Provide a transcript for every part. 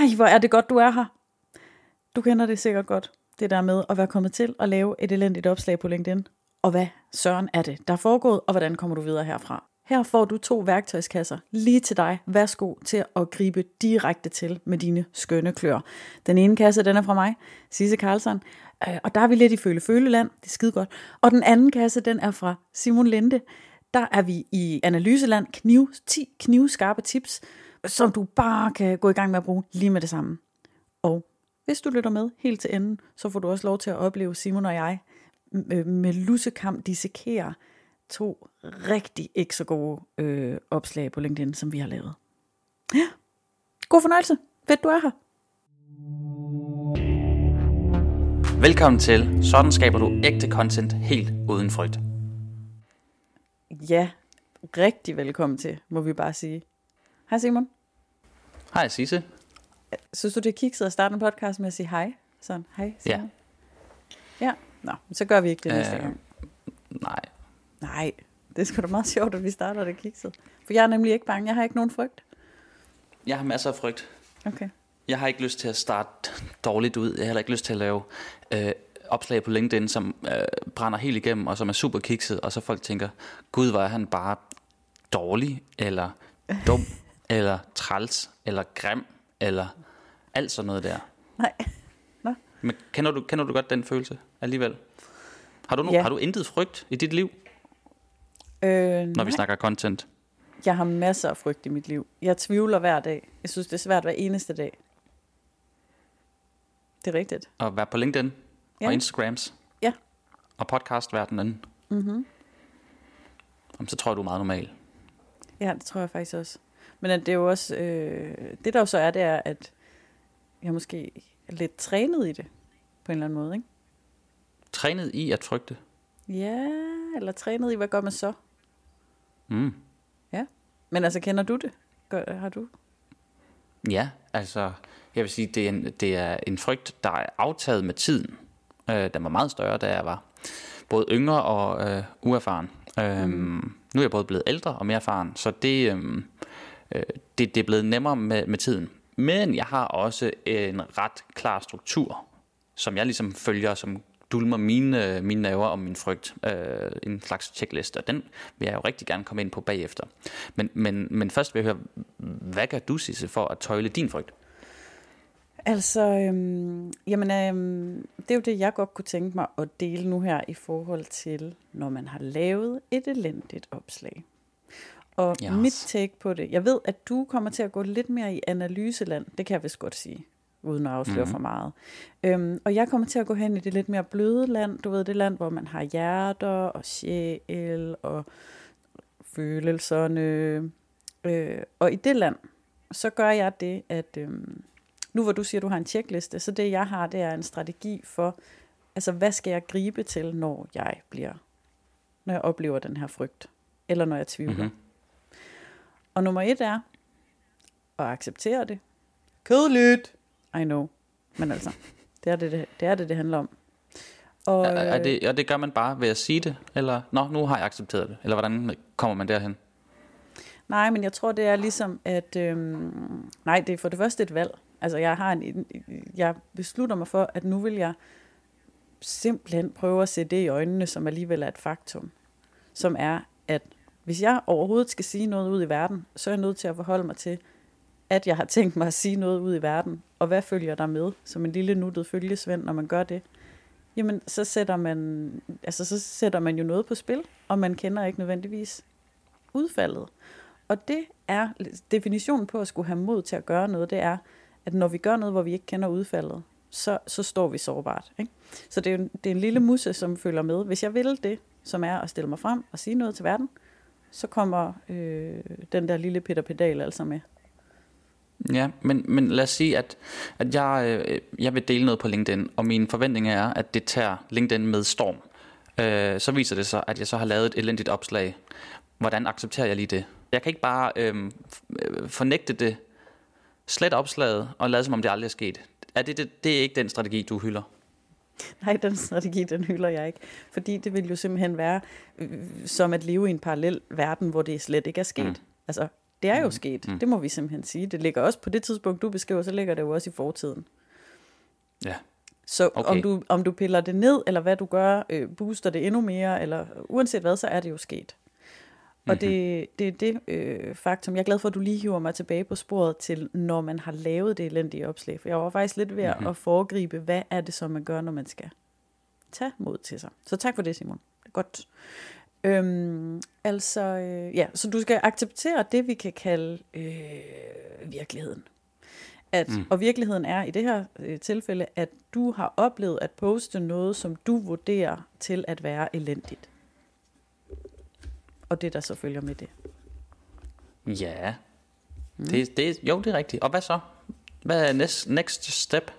Ej, hvor er det godt, du er her. Du kender det sikkert godt, det der med at være kommet til at lave et elendigt opslag på LinkedIn. Og hvad søren er det, der er foregået, og hvordan kommer du videre herfra? Her får du to værktøjskasser lige til dig. Værsgo til at gribe direkte til med dine skønne klør. Den ene kasse, den er fra mig, Sisse Karlsson, øh, og der er vi lidt i føle-føleland, det er skide godt. Og den anden kasse, den er fra Simon Linde. Der er vi i analyseland, kniv, 10 knivskarpe tips, som du bare kan gå i gang med at bruge lige med det samme. Og hvis du lytter med helt til enden, så får du også lov til at opleve Simon og jeg med lussekamp dissekere to rigtig ikke så gode øh, opslag på LinkedIn, som vi har lavet. Ja, god fornøjelse. Fedt, du er her. Velkommen til Sådan skaber du ægte content helt uden frygt. Ja, rigtig velkommen til, må vi bare sige. Hej Simon. Hej Sisse. Synes du, det er kikset at starte en podcast med at sige hej? Sådan, hej Simon. Ja. Ja, nå, så gør vi ikke det næste Øh, gang. Nej, Nej, det er sgu da meget sjovt, at vi starter det kikset. For jeg er nemlig ikke bange, jeg har ikke nogen frygt. jeg har masser af frygt. Okay. Jeg har ikke lyst til at starte dårligt ud. Jeg har heller ikke lyst til at lave øh, opslag på LinkedIn, som øh, brænder helt igennem, og som er super kikset, og så folk tænker, gud, er han bare dårlig, eller dum, eller træls, eller grim, eller alt sådan noget der. Nej. Men kender du, kender du godt den følelse alligevel? Har du, no, Ja. har du intet frygt i dit liv, Øh, når nej. vi snakker content? Jeg har masser af frygt i mit liv. Jeg tvivler hver dag. Jeg synes, det er svært hver eneste dag. Det er rigtigt. At være på LinkedIn Ja. og Instagrams Ja. og podcastverdenen, Mm-hmm. Jamen, så tror jeg, du er meget normal. Ja, det tror jeg faktisk også. Men at det er jo også... Øh, det der jo så er, det er, at jeg måske er lidt trænet i det. På en eller anden måde, ikke? Trænet i at frygte. Ja, eller trænet i, hvad gør man så? Mm. Men altså, kender du det? Gør, har du? Ja, altså, jeg vil sige, det er en, det er en frygt, der er aftaget med tiden. Øh, den var meget større, da jeg var både yngre og øh, uerfaren. Øhm, Nu er jeg både blevet ældre og mere erfaren, så det, øhm, øh, Øh, det, det er blevet nemmere med, med tiden. Men jeg har også en ret klar struktur, som jeg ligesom følger, som dulmer mine, mine nerver og min frygt. Øh, en slags checkliste, og den vil jeg jo rigtig gerne komme ind på bagefter. Men, men, men først vil jeg høre, hvad gør du, Sisse, for at tøjle din frygt? Altså, øhm, jamen, øhm, det er jo det, jeg godt kunne tænke mig at dele nu her i forhold til, når man har lavet et elendigt opslag. Og Yes. mit take på det, jeg ved, at du kommer til at gå lidt mere i analyseland, det kan jeg vist godt sige, uden at afsløre mm-hmm. for meget. Øhm, og jeg kommer til at gå hen i det lidt mere bløde land, du ved, det land, hvor man har hjerter og sjæl og følelserne. Øh, og i det land, så gør jeg det, at øhm, nu hvor du siger, at du har en tjekliste, så det jeg har, det er en strategi for, altså hvad skal jeg gribe til, når jeg bliver, når jeg oplever den her frygt, eller når jeg tvivler. Mhm. Mm-hmm. Og nummer et er at acceptere det. Kedeligt, I know, men altså, det er det, det, det, er det, det handler om. Og, Er, er det, og det gør man bare ved at sige det? Eller, nå, nu har jeg accepteret det. Eller hvordan kommer man derhen? Nej, men jeg tror, det er ligesom, at... Øhm, nej, det er for det første et valg. Altså, jeg har en, en- jeg beslutter mig for, at nu vil jeg simpelthen prøve at se det i øjnene, som alligevel er et faktum. Som er, at hvis jeg overhovedet skal sige noget ud i verden, så er jeg nødt til at forholde mig til, at jeg har tænkt mig at sige noget ud i verden. Og hvad følger der med, som en lille nuttet følgesvend, når man gør det? Jamen, så sætter man, altså, så sætter man jo noget på spil, og man kender ikke nødvendigvis udfaldet. Og det er definitionen på at skulle have mod til at gøre noget, det er, at når vi gør noget, hvor vi ikke kender udfaldet, så, så står vi sårbart. Ikke? Så det er, en, det er en lille musse, som følger med. Hvis jeg vil det, som er at stille mig frem og sige noget til verden, så kommer øh, den der lille Peter Pedal altså med. Ja, men, men lad os sige, at, at jeg, øh, jeg vil dele noget på LinkedIn, og min forventning er, at det tager LinkedIn med storm. Øh, så viser det sig, at jeg så har lavet et elendigt opslag. Hvordan accepterer jeg lige det? Jeg kan ikke bare øh, øh fornægte det, slet opslaget og lade som om det aldrig er sket. Er det, det, det er ikke den strategi, du hylder? Nej, den strategi, den hylder jeg ikke. Fordi det vil jo simpelthen være øh, som at leve i en parallel verden, hvor det slet ikke er sket. Mm. Altså, Det er jo mm. sket. Mm. Det må vi simpelthen sige. Det ligger også på det tidspunkt, du beskriver, så ligger det jo også i fortiden. Ja. Så okay. om, du, om du piller det ned, eller hvad du gør, øh, booster det endnu mere, eller uanset hvad, så er det jo sket. Og mm-hmm. det, det er det øh, faktum. Jeg er glad for, at du lige hiver mig tilbage på sporet til, når man har lavet det elendige opslag. For jeg var faktisk lidt ved mm-hmm. at foregribe, hvad er det så, man gør, når man skal tage mod til sig. Så tak for det, Simon. Godt. Øhm, altså, øh, ja, så du skal acceptere det, vi kan kalde øh, virkeligheden. At, mm. Og virkeligheden er i det her øh, tilfælde, at du har oplevet at poste noget, som du vurderer til at være elendigt. Og det, der så følger med det. Ja, mm. det, det, jo, det er rigtigt. Og hvad så? Hvad er next, next step?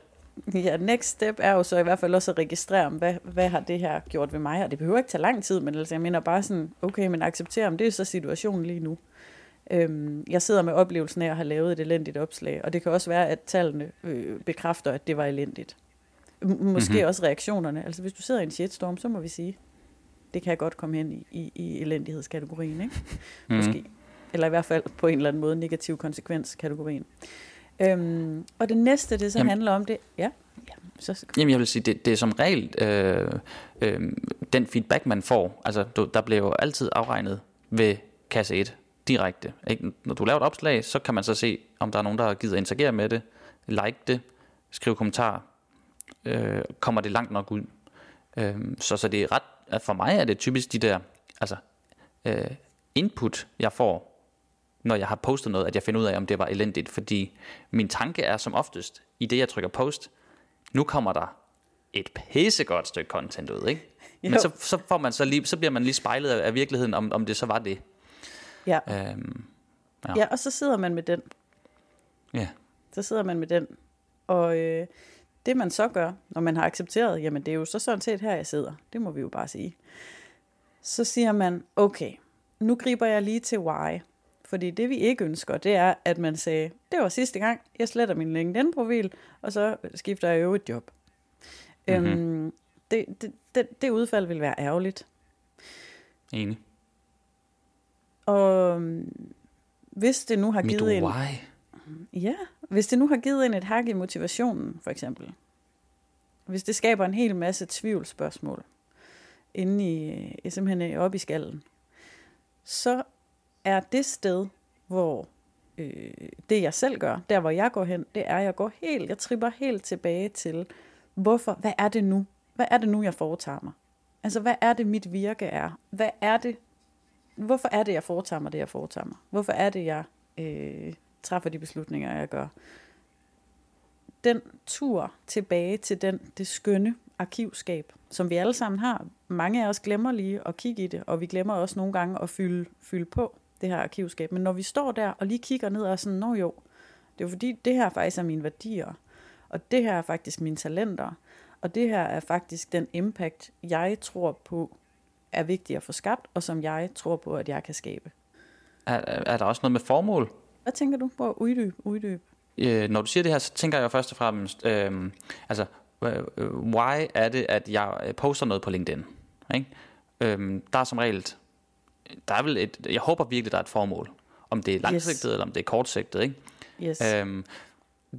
Ja, next step er jo så i hvert fald også at registrere, hvad, hvad har det her gjort ved mig, og det behøver ikke tage lang tid, men altså, jeg mener bare sådan, okay, men acceptere, om det er så situationen lige nu. Øhm, jeg sidder med oplevelsen af at have lavet et elendigt opslag, og det kan også være, at tallene øh, bekræfter, at det var elendigt. M- måske mm-hmm. også reaktionerne. Altså hvis du sidder i en shitstorm, så må vi sige, det kan jeg godt komme hen i, i, i elendighedskategorien, ikke? Mm-hmm. Måske. Eller i hvert fald på en eller anden måde negativ konsekvenskategorien. Øhm, og det næste, det så Jamen. handler om det, ja, ja så... Jamen jeg vil sige, det, det er som regel øh, øh, den feedback, man får. Altså du, der bliver jo altid afregnet ved kasse 1 direkte. Ikke? Når du laver et opslag, så kan man så se, om der er nogen, der har givet at interagere med det, like det, skrive kommentarer, øh, kommer det langt nok ud. Øh, så, så det er ret, for mig er det typisk de der altså, øh, input, jeg får, når jeg har postet noget, at jeg finder ud af, om det var elendigt. Fordi min tanke er som oftest, i det jeg trykker post, nu kommer der et pissegodt stykke content ud, ikke? Men så, så, får man så, lige, så bliver man lige spejlet af, af virkeligheden, om, om det så var det. Ja. Øhm, ja. ja, og så sidder man med den. Ja. Så sidder man med den. Og øh, det man så gør, når man har accepteret, jamen det er jo så sådan set her, jeg sidder. Det må vi jo bare sige. Så siger man, okay, nu griber jeg lige til why. Fordi det vi ikke ønsker, det er, at man sagde, det var sidste gang, jeg sletter min LinkedIn-profil, og så skifter jeg jo et job. Mm-hmm. Øhm, det, det, det, det udfald vil være ærgerligt. Enig. Og øhm, hvis det nu har givet Mit en... Why? Ja, hvis det nu har givet en et hak i motivationen, for eksempel. Hvis det skaber en hel masse tvivlsspørgsmål inde i, simpelthen øh, op i skallen, så er det sted, hvor øh, det jeg selv gør, der hvor jeg går hen, det er, at jeg går helt, jeg tripper helt tilbage til, hvorfor, hvad er det nu? Hvad er det nu, jeg foretager mig? Altså, hvad er det, mit virke er? Hvad er det, hvorfor er det, jeg foretager mig det, jeg foretager mig? Hvorfor er det, jeg øh, træffer de beslutninger, jeg gør? Den tur tilbage til den, det skønne arkivskab, som vi alle sammen har. Mange af os glemmer lige at kigge i det, og vi glemmer også nogle gange at fylde, fylde på det her arkivskab. Men når vi står der og lige kigger ned og sådan, nå jo, det er jo fordi, det her faktisk er mine værdier, og det her er faktisk mine talenter, og det her er faktisk den impact, jeg tror på, er vigtig at få skabt, og som jeg tror på, at jeg kan skabe. Er, er der også noget med formål? Hvad tænker du på? Uddyb, uddyb. Øh, når du siger det her, så tænker jeg først og fremmest, øh, altså, øh, why er det, at jeg poster noget på LinkedIn? Ikke? Øh, der er som regel, der er vel et, jeg håber virkelig, der er et formål. Om det er langsigtet, yes. eller om det er kortsigtet. Ikke? Yes. Øh,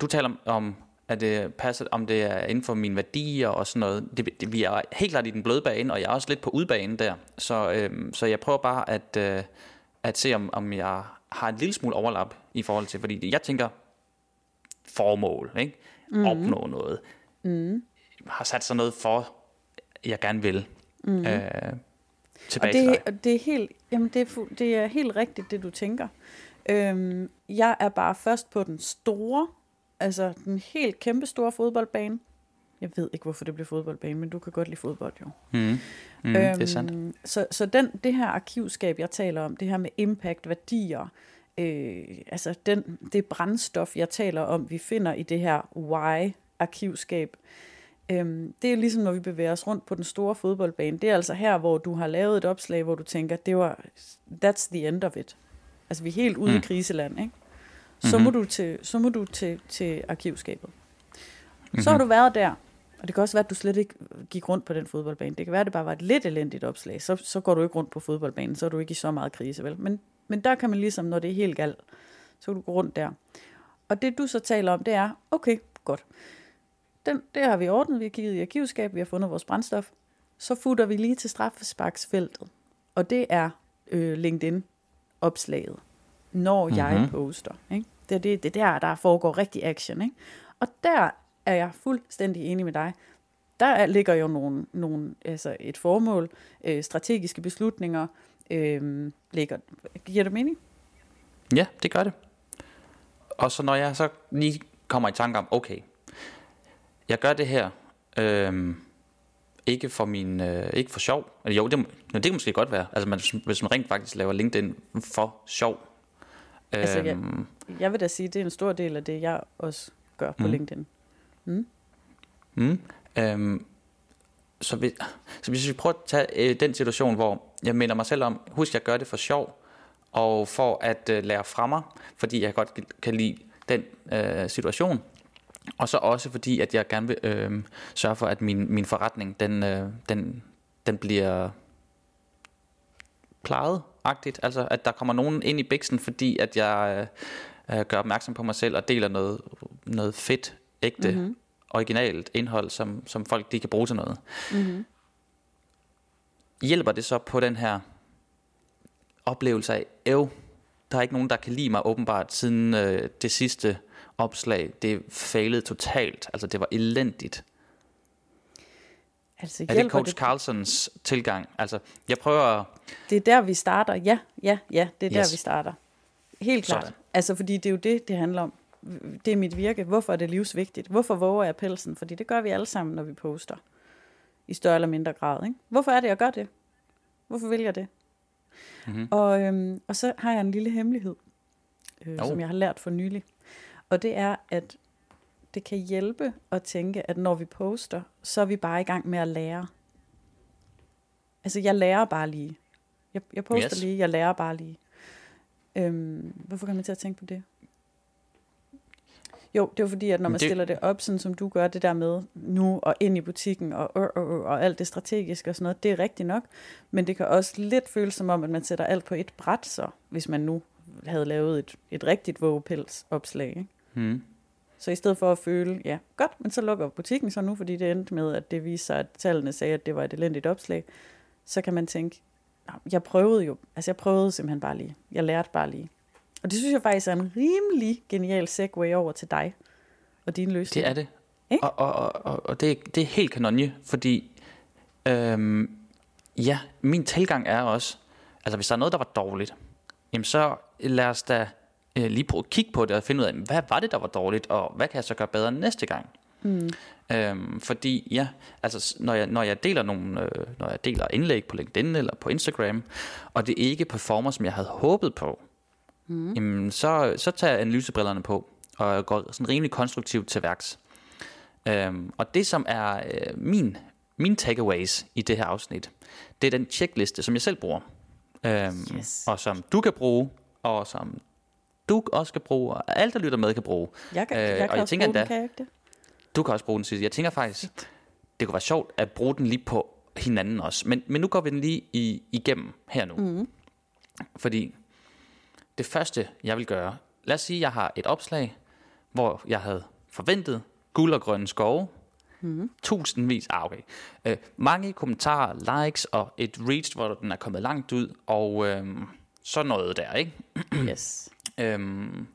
du taler om, om at det passer, om det er inden for mine værdier og sådan noget. Det, det, vi er helt klart i den bløde bane, og jeg er også lidt på udbanen der. Så, øhm, så jeg prøver bare at, øh, at se, om, om jeg har en lille smule overlap i forhold til, fordi jeg tænker formål, ikke? Mm. opnå noget. Mm. Har sat sig noget for, jeg gerne vil. Mm. Øh, tilbage og det, det er helt, jamen det er, det er helt rigtigt, det du tænker. Øhm, jeg er bare først på den store Altså den helt kæmpe store fodboldbane. Jeg ved ikke, hvorfor det bliver fodboldbane, men du kan godt lide fodbold jo. Mm. Mm, øhm, det er sandt. Øhm, så, så den, det her arkivskab, jeg taler om, det her med impact, værdier, øh, altså den, det brændstof, jeg taler om, vi finder i det her why-arkivskab, Øhm, det er ligesom, når vi bevæger os rundt på den store fodboldbane. Det er altså her, hvor du har lavet et opslag, hvor du tænker, det var, that's the end of it. Altså, vi er helt ude mm. i kriseland, ikke? så mm-hmm. må du til, så må du til, til arkivskabet. Mm-hmm. Så har du været der, og det kan også være, at du slet ikke gik rundt på den fodboldbane. Det kan være, at det bare var et lidt elendigt opslag. Så, så går du ikke rundt på fodboldbanen, så er du ikke i så meget krise, vel? Men, Men der kan man ligesom, når det er helt galt, så kan du gå rundt der. Og det du så taler om, det er, okay, godt. Den, det har vi ordnet, vi har kigget i arkivskab, vi har fundet vores brændstof. Så futter vi lige til straffesparksfeltet. Og det er øh, LinkedIn-opslaget, når mm-hmm. jeg poster. Ikke? Det er det, det der, der foregår rigtig action. Ikke? Og der er jeg fuldstændig enig med dig. Der ligger jo nogle, nogle, altså et formål, øh, strategiske beslutninger, øh, ligger. Giver det mening? Ja, det gør det. Og så når jeg så lige kommer i tanke om, okay, jeg gør det her, øh, ikke for min, øh, ikke for sjov. Eller jo, det, det kan måske godt være. Altså, man, hvis man rent faktisk laver LinkedIn for sjov. Altså, jeg, øhm. jeg vil da sige, det er en stor del af det, jeg også gør på mm. LinkedIn. Mm. Mm. Øhm, så, vi, så hvis vi prøver at tage øh, den situation, hvor jeg minder mig selv om, husk, jeg gør det for sjov, og for at øh, lære fra mig, fordi jeg godt kan lide den øh, situation, og så også fordi, at jeg gerne vil øh, sørge for, at min, min forretning, den, øh, den, den bliver plejet agtigt Altså, at der kommer nogen ind i biksen, fordi at jeg øh, øh gør opmærksom på mig selv og deler noget, noget fedt, ægte, mm-hmm. originalt indhold, som, som folk de kan bruge til noget. Mm-hmm. Hjælper det så på den her oplevelse af, æv, der er ikke nogen, der kan lide mig åbenbart, siden øh, det sidste opslag, det failede totalt. Altså, det var elendigt. Altså, er det coach det... Carlsons tilgang? Altså, jeg prøver Det er der, vi starter. Ja, ja, ja, det er yes. der, vi starter. Helt klart. Sådan. Altså, fordi det er jo det, det handler om. Det er mit virke. Hvorfor er det livsvigtigt? Hvorfor våger jeg pelsen? Fordi det gør vi alle sammen, når vi poster. I større eller mindre grad. Ikke? Hvorfor er det, jeg gør det? Hvorfor vil jeg det? Mm-hmm. Og, øhm, og så har jeg en lille hemmelighed, øh, oh. som jeg har lært for nylig. Og det er, at det kan hjælpe at tænke, at når vi poster, så er vi bare i gang med at lære. Altså, jeg lærer bare lige. Jeg, jeg poster yes. lige, jeg lærer bare lige. Øhm, hvorfor kan man til at tænke på det? Jo, det er fordi, at når man det... stiller det op, sådan som du gør det der med nu og ind i butikken og, og, og, og alt det strategiske og sådan noget, det er rigtigt nok. Men det kan også lidt føles som om, at man sætter alt på et bræt så, hvis man nu havde lavet et, et rigtigt vågepels opslag. Ikke? Hmm. Så i stedet for at føle, ja, godt, men så lukker butikken så nu, fordi det endte med, at det viste sig, at tallene sagde, at det var et elendigt opslag, så kan man tænke, jeg prøvede jo, altså jeg prøvede simpelthen bare lige. Jeg lærte bare lige. Og det synes jeg faktisk er en rimelig genial segue over til dig og dine løsninger. Det er det. Ikke? Og, og, og, og det, det er helt kanonje, fordi øhm, ja, min tilgang er også, altså hvis der er noget, der var dårligt, jamen så lad os da øh, lige prøve at kigge på det og finde ud af, hvad var det, der var dårligt, og hvad kan jeg så gøre bedre næste gang? Mm. Øhm, fordi ja, altså når jeg, når jeg deler nogle, øh, når jeg deler indlæg på LinkedIn eller på Instagram, og det ikke performer, som jeg havde håbet på, mm. jamen, så, så tager jeg analysebrillerne på og går sådan rimelig konstruktivt til værks. Øhm, og det som er øh, min, min takeaways i det her afsnit, det er den checkliste, som jeg selv bruger. Øhm, yes. Og som du kan bruge, og som du også kan bruge, og alt, der lytter med, kan bruge. Jeg kan, jeg øh, kan og jeg tænker bruge endda, den, kan jeg ikke det? Du kan også bruge den, Sisse. Jeg tænker faktisk, det kunne være sjovt at bruge den lige på hinanden også. Men, men nu går vi den lige i, igennem her nu. Mm. Fordi det første, jeg vil gøre, lad os sige, at jeg har et opslag, hvor jeg havde forventet guld og grønne skove, Mm. Tusindvis, ah okay. Øh, mange kommentarer, likes og et reach, hvor den er kommet langt ud, og øh, så noget der, ikke? yes. øhm,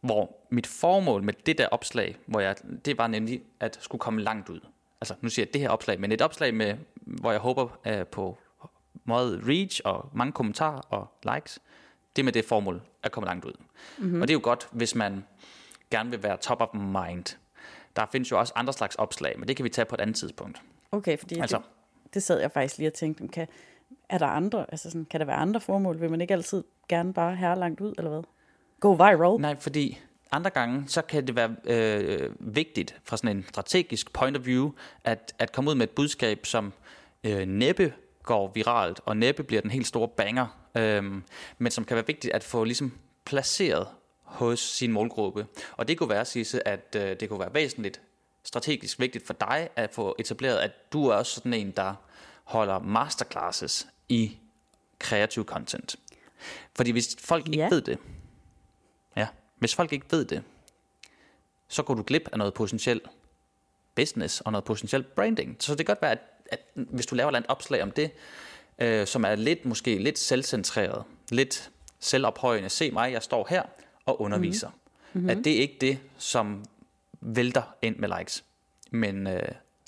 hvor mit formål med det der opslag, hvor jeg, det var nemlig at skulle komme langt ud. Altså nu siger jeg det her opslag, men et opslag med, hvor jeg håber uh, på meget reach og mange kommentarer og likes, det med det formål at komme langt ud. Mm-hmm. Og det er jo godt, hvis man gerne vil være top of mind. Der findes jo også andre slags opslag, men det kan vi tage på et andet tidspunkt. Okay, fordi altså, det, det sad jeg faktisk lige og tænkte, kan, er der andre, altså sådan, kan der være andre formål? Vil man ikke altid gerne bare herre langt ud, eller hvad? Go viral? Nej, fordi andre gange, så kan det være øh, vigtigt fra sådan en strategisk point of view, at, at komme ud med et budskab, som øh, næppe går viralt, og næppe bliver den helt store banger, øh, men som kan være vigtigt at få ligesom placeret hos sin målgruppe. Og det kunne være, Sisse, at øh, det kunne være væsentligt strategisk vigtigt for dig at få etableret, at du er også sådan en, der holder masterclasses i creative content. Fordi hvis folk ikke Ja. ved det, ja, hvis folk ikke ved det, så går du glip af noget potentielt business og noget potentielt branding. Så det kan godt være, at, at hvis du laver et opslag om det, øh, som er lidt måske lidt selvcentreret, lidt selvophøjende, se mig, jeg står her og underviser. Mm-hmm. At det er ikke det, som vælter ind med likes. Men øh,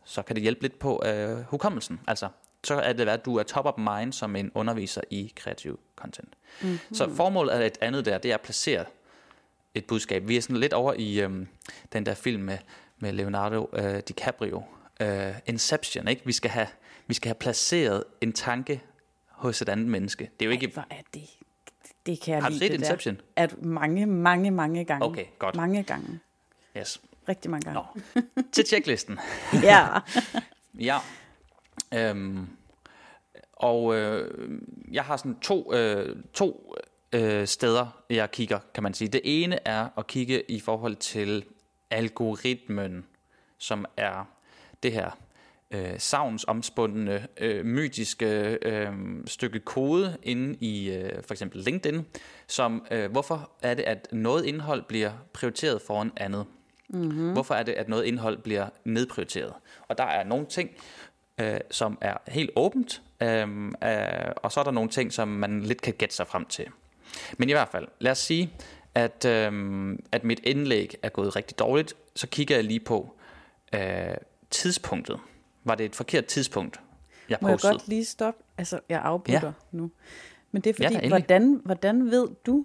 så kan det hjælpe lidt på øh, hukommelsen. Altså, så er det, at du er top of mind som en underviser i kreativ content. Mm-hmm. Så formålet er et andet der, det er at placere et budskab. Vi er sådan lidt over i øhm, den der film med, med Leonardo øh, DiCaprio, øh, Inception, ikke? Vi skal, have, vi skal have placeret en tanke hos et andet menneske. Det er jo ikke... Ej, hvor er det? Det kan jeg Har du lide, set det Inception? Der. At mange, mange, mange gange. Okay, godt. Mange gange. Yes. Rigtig mange gange. Nå. Til checklisten. Ja. Ja. Øhm, og øh, jeg har sådan to, øh, to øh, steder, jeg kigger, kan man sige. Det ene er at kigge i forhold til algoritmen, som er det her øh, savnsomspundne, øh, mytiske øh, stykke kode inde i øh, for eksempel LinkedIn, som øh, hvorfor er det, at noget indhold bliver prioriteret foran andet? Mm-hmm. Hvorfor er det, at noget indhold bliver nedprioriteret? Og der er nogle ting, øh, som er helt åbent, øh, øh, og så er der nogle ting, som man lidt kan gætte sig frem til. Men i hvert fald, lad os sige, at, øh, at mit indlæg er gået rigtig dårligt, så kigger jeg lige på øh, tidspunktet. Var det et forkert tidspunkt, jeg Må jeg postede? godt lige stoppe? Altså, jeg afbryder Ja. nu. Men det er Ja, fordi, endelig. hvordan, hvordan ved du,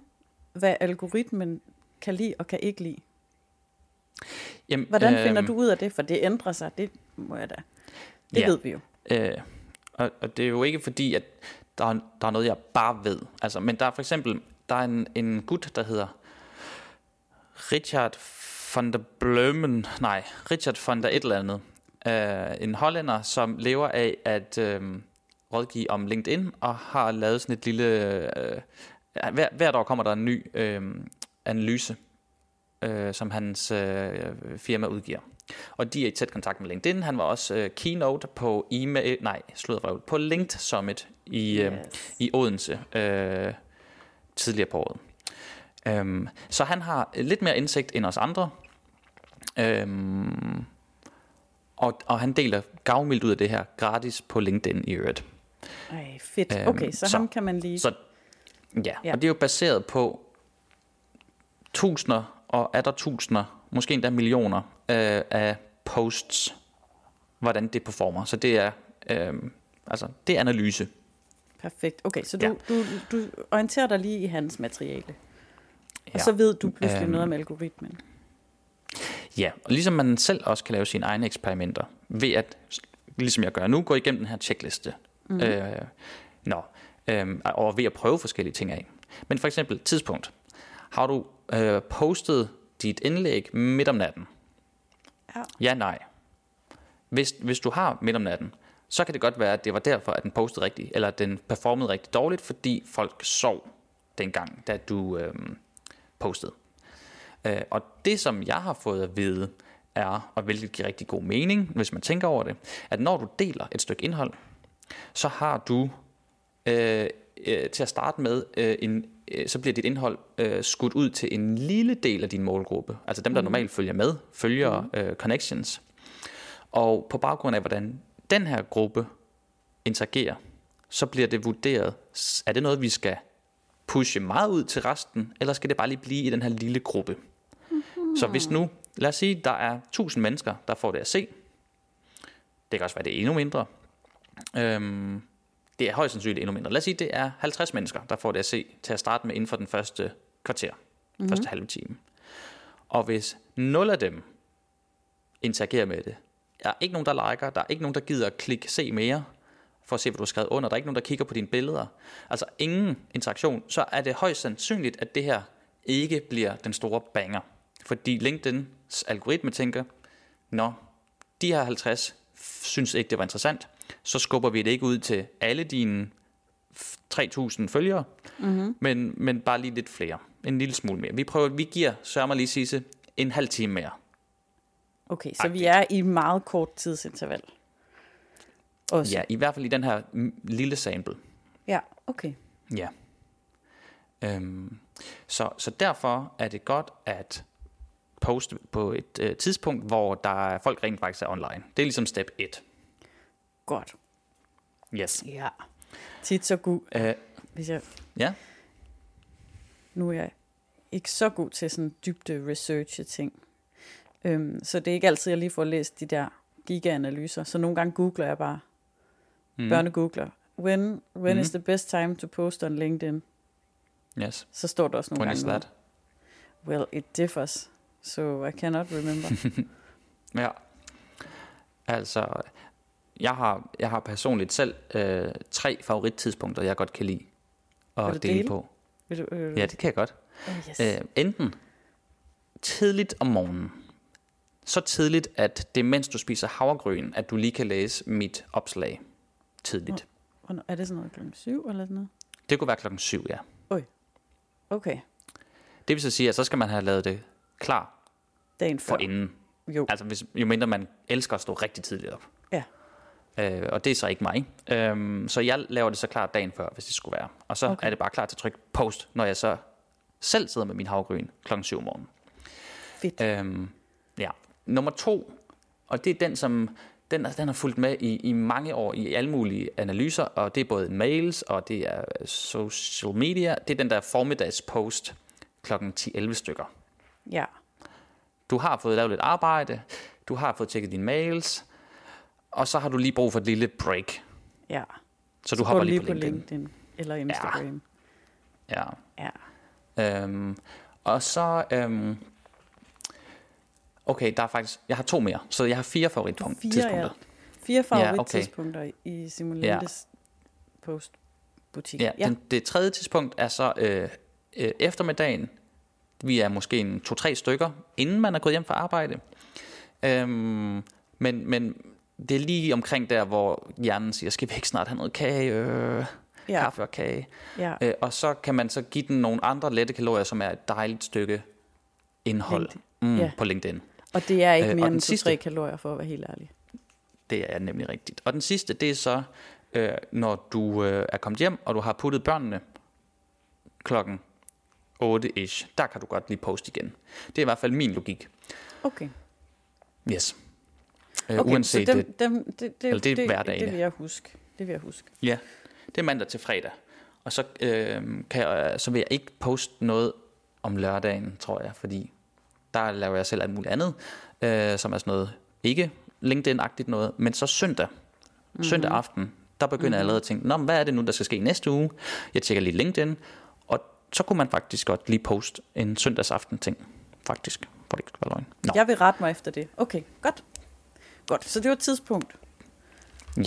hvad algoritmen kan lide og kan ikke lide? Jamen, Hvordan finder øhm, du ud af det? For det ændrer sig, det må jeg da. Det Ja. ved vi jo. Øh, og, og det er jo ikke fordi, at der er, der er noget, jeg bare ved. Altså, men der er for eksempel der er en, en gut, der hedder Richard van der Blømen. Nej, Richard van der et eller andet. Øh, en hollænder, som lever af at øh, rådgive om LinkedIn, og har lavet sådan et lille... Øh, hver, hvert år kommer der en ny øh, analyse, øh, som hans øh, firma udgiver. Og de er i tæt kontakt med LinkedIn. Han var også øh, keynote på e-mail, nej, sluddervrøvl, på LinkedIn Summit i, øh, Yes. i Odense øh, tidligere på året. Øhm, så han har lidt mere indsigt end os andre. Øhm, og, og han deler gavmildt ud af det her gratis på LinkedIn i øvrigt. Ej, fedt. Øhm, Okay, så, så- ham kan man lige... Så ja, Ja. og det er jo baseret på tusinder og er der tusinder, måske endda millioner øh, af posts, hvordan det performer. Så det er, øh, altså, det er analyse. Perfekt. Okay, så du, Ja. du, du orienterer dig lige i hans materiale. Og Ja. så ved du pludselig Øhm. noget om algoritmen. Ja, og ligesom man selv også kan lave sine egne eksperimenter, ved at, ligesom jeg gør nu, gå igennem den her checkliste. Mm. Øh, nå, øh, og ved at prøve forskellige ting af. Men for eksempel tidspunkt. Har du øh, postet dit indlæg midt om natten? Ja. Ja, nej. Hvis, hvis du har midt om natten, så kan det godt være, at det var derfor, at den postede rigtigt, eller at den performede rigtig dårligt, fordi folk sov dengang, da du øh, postede. Øh, og det, som jeg har fået at vide, er, og hvilket giver rigtig god mening, hvis man tænker over det, at når du deler et stykke indhold, så har du øh, øh, til at starte med, øh, en, øh, så bliver dit indhold øh, skudt ud til en lille del af din målgruppe, altså dem, der normalt følger med, følger øh, connections. Og på baggrund af, hvordan den her gruppe interagerer, så bliver det vurderet, er det noget, vi skal pushe meget ud til resten, eller skal det bare lige blive i den her lille gruppe? Så hvis nu, lad os sige, der er 1000 mennesker, der får det at se, det kan også være, det er endnu mindre, øhm, det er højst sandsynligt endnu mindre. Lad os sige, det er 50 mennesker, der får det at se til at starte med inden for den første kvarter, mm-hmm. første halve time. Og hvis 0 af dem interagerer med det, der er ikke nogen, der liker, der er ikke nogen, der gider at klikke se mere, for at se, hvad du har skrevet under. Der er ikke nogen, der kigger på dine billeder. Altså ingen interaktion. Så er det højst sandsynligt, at det her ikke bliver den store banger. Fordi LinkedIn's algoritme tænker, nå, de her 50 f- synes ikke, det var interessant, så skubber vi det ikke ud til alle dine f- 3.000 følgere, mm-hmm. men, men bare lige lidt flere. En lille smule mere. Vi prøver, vi giver, sørger mig lige Sisse, en halv time mere. Okay, så vi er i meget kort tidsinterval. Også. Ja, i hvert fald i den her lille sample. ja okay. Ja. Øhm, så, så derfor er det godt at poste på et øh, tidspunkt, hvor der er folk rent faktisk er online. Det er ligesom step 1. Godt. Yes. Ja. Tit så god. Øh, Hvis jeg, ja, nu er jeg ikke så god til sådan dybde research ting. Øhm, så det er ikke altid, jeg lige får læst de der giga-analyser. Så nogle gange googler jeg bare. Mm. Børnegoogler. When, when Mm. is the best time to post on LinkedIn? yes. Så står der også nogle When gange. is that? Well, it differs. So I cannot remember. Ja. Altså, jeg har, jeg har personligt selv øh, tre favorittidspunkter, jeg godt kan lide at dele, dele? på. Vil du, øh, Ja, det kan jeg godt. oh, yes. Øh, enten tidligt om morgenen. Så tidligt, at det er mens du spiser havregryn, at du lige kan læse mit opslag tidligt. Hvornår- Er det sådan noget klokken syv eller sådan noget? Det kunne være klokken syv, ja. Okay, Det vil så sige, at så skal man have lavet det klar dagen for før. inden. Jo, Altså, hvis, jo mindre man elsker at stå rigtig tidligt op. Ja. Øh, og det er så ikke mig. Øhm, så jeg laver det så klart dagen før, hvis det skulle være. Og så Okay. er det bare klar til at trykke post, når jeg så selv sidder med min havgryn klokken 7 om morgenen. fedt. Øhm, ja. Nummer to, og det er den, som den, er- den har fulgt med i, i mange år i alle mulige analyser, og det er både mails, og det er social media. Det er den der formiddagspost klokken 10-11 stykker. Ja, Du har fået lavet lidt arbejde, du har fået tjekket dine mails, og så har du lige brug for et lille break. ja. Så du går hopper du lige på LinkedIn. LinkedIn eller Instagram. Ja. Ja. Øhm, og så... Øhm, okay, der er faktisk... Jeg har to mere, så jeg har fire favoritpunkter. Fire, tidspunkter. ja. Fire Ja, okay. favorittidspunkter i Simulantes postbutik. Ja, ja. Den, det tredje tidspunkt er så øh, øh, eftermiddagen. Vi er måske en to-tre stykker, inden man er gået hjem fra arbejde. Øhm, men, men det er lige omkring der, hvor hjernen siger, skal vi ikke snart have noget kage? Øh, ja. Kaffe og kage. ja. Øh, og så kan man så give den nogle andre lette kalorier, som er et dejligt stykke indhold mm, Ja. på LinkedIn. Og det er ikke Øh, mere den end sidste- 2-3 kalorier, for at være helt ærlig. Det er nemlig rigtigt. Og den sidste, det er så, øh, når du øh, er kommet hjem, og du har puttet børnene klokken 8-ish. Der kan du godt lige poste igen. Det er i hvert fald min logik. Okay. Yes. Øh, okay uanset så det. dem, dem, det, det, eller det det, hverdagene. det vil jeg huske. Det vil jeg huske. Ja, det er mandag til fredag. Og så, øh, kan jeg, så vil jeg ikke poste noget om lørdagen, tror jeg, fordi der laver jeg selv alt muligt andet, øh, som er sådan noget ikke LinkedIn-agtigt noget, men så søndag, mm-hmm. søndag aften, der begynder mm-hmm. jeg allerede at tænke, Nå, hvad er det nu, der skal ske næste uge? Jeg tjekker lige LinkedIn, så kunne man faktisk godt lige poste en søndagsaften ting, faktisk, for det ikke skal være løgn. Nå, Jeg vil rette mig efter det. Okay, godt. Godt, så det var et tidspunkt.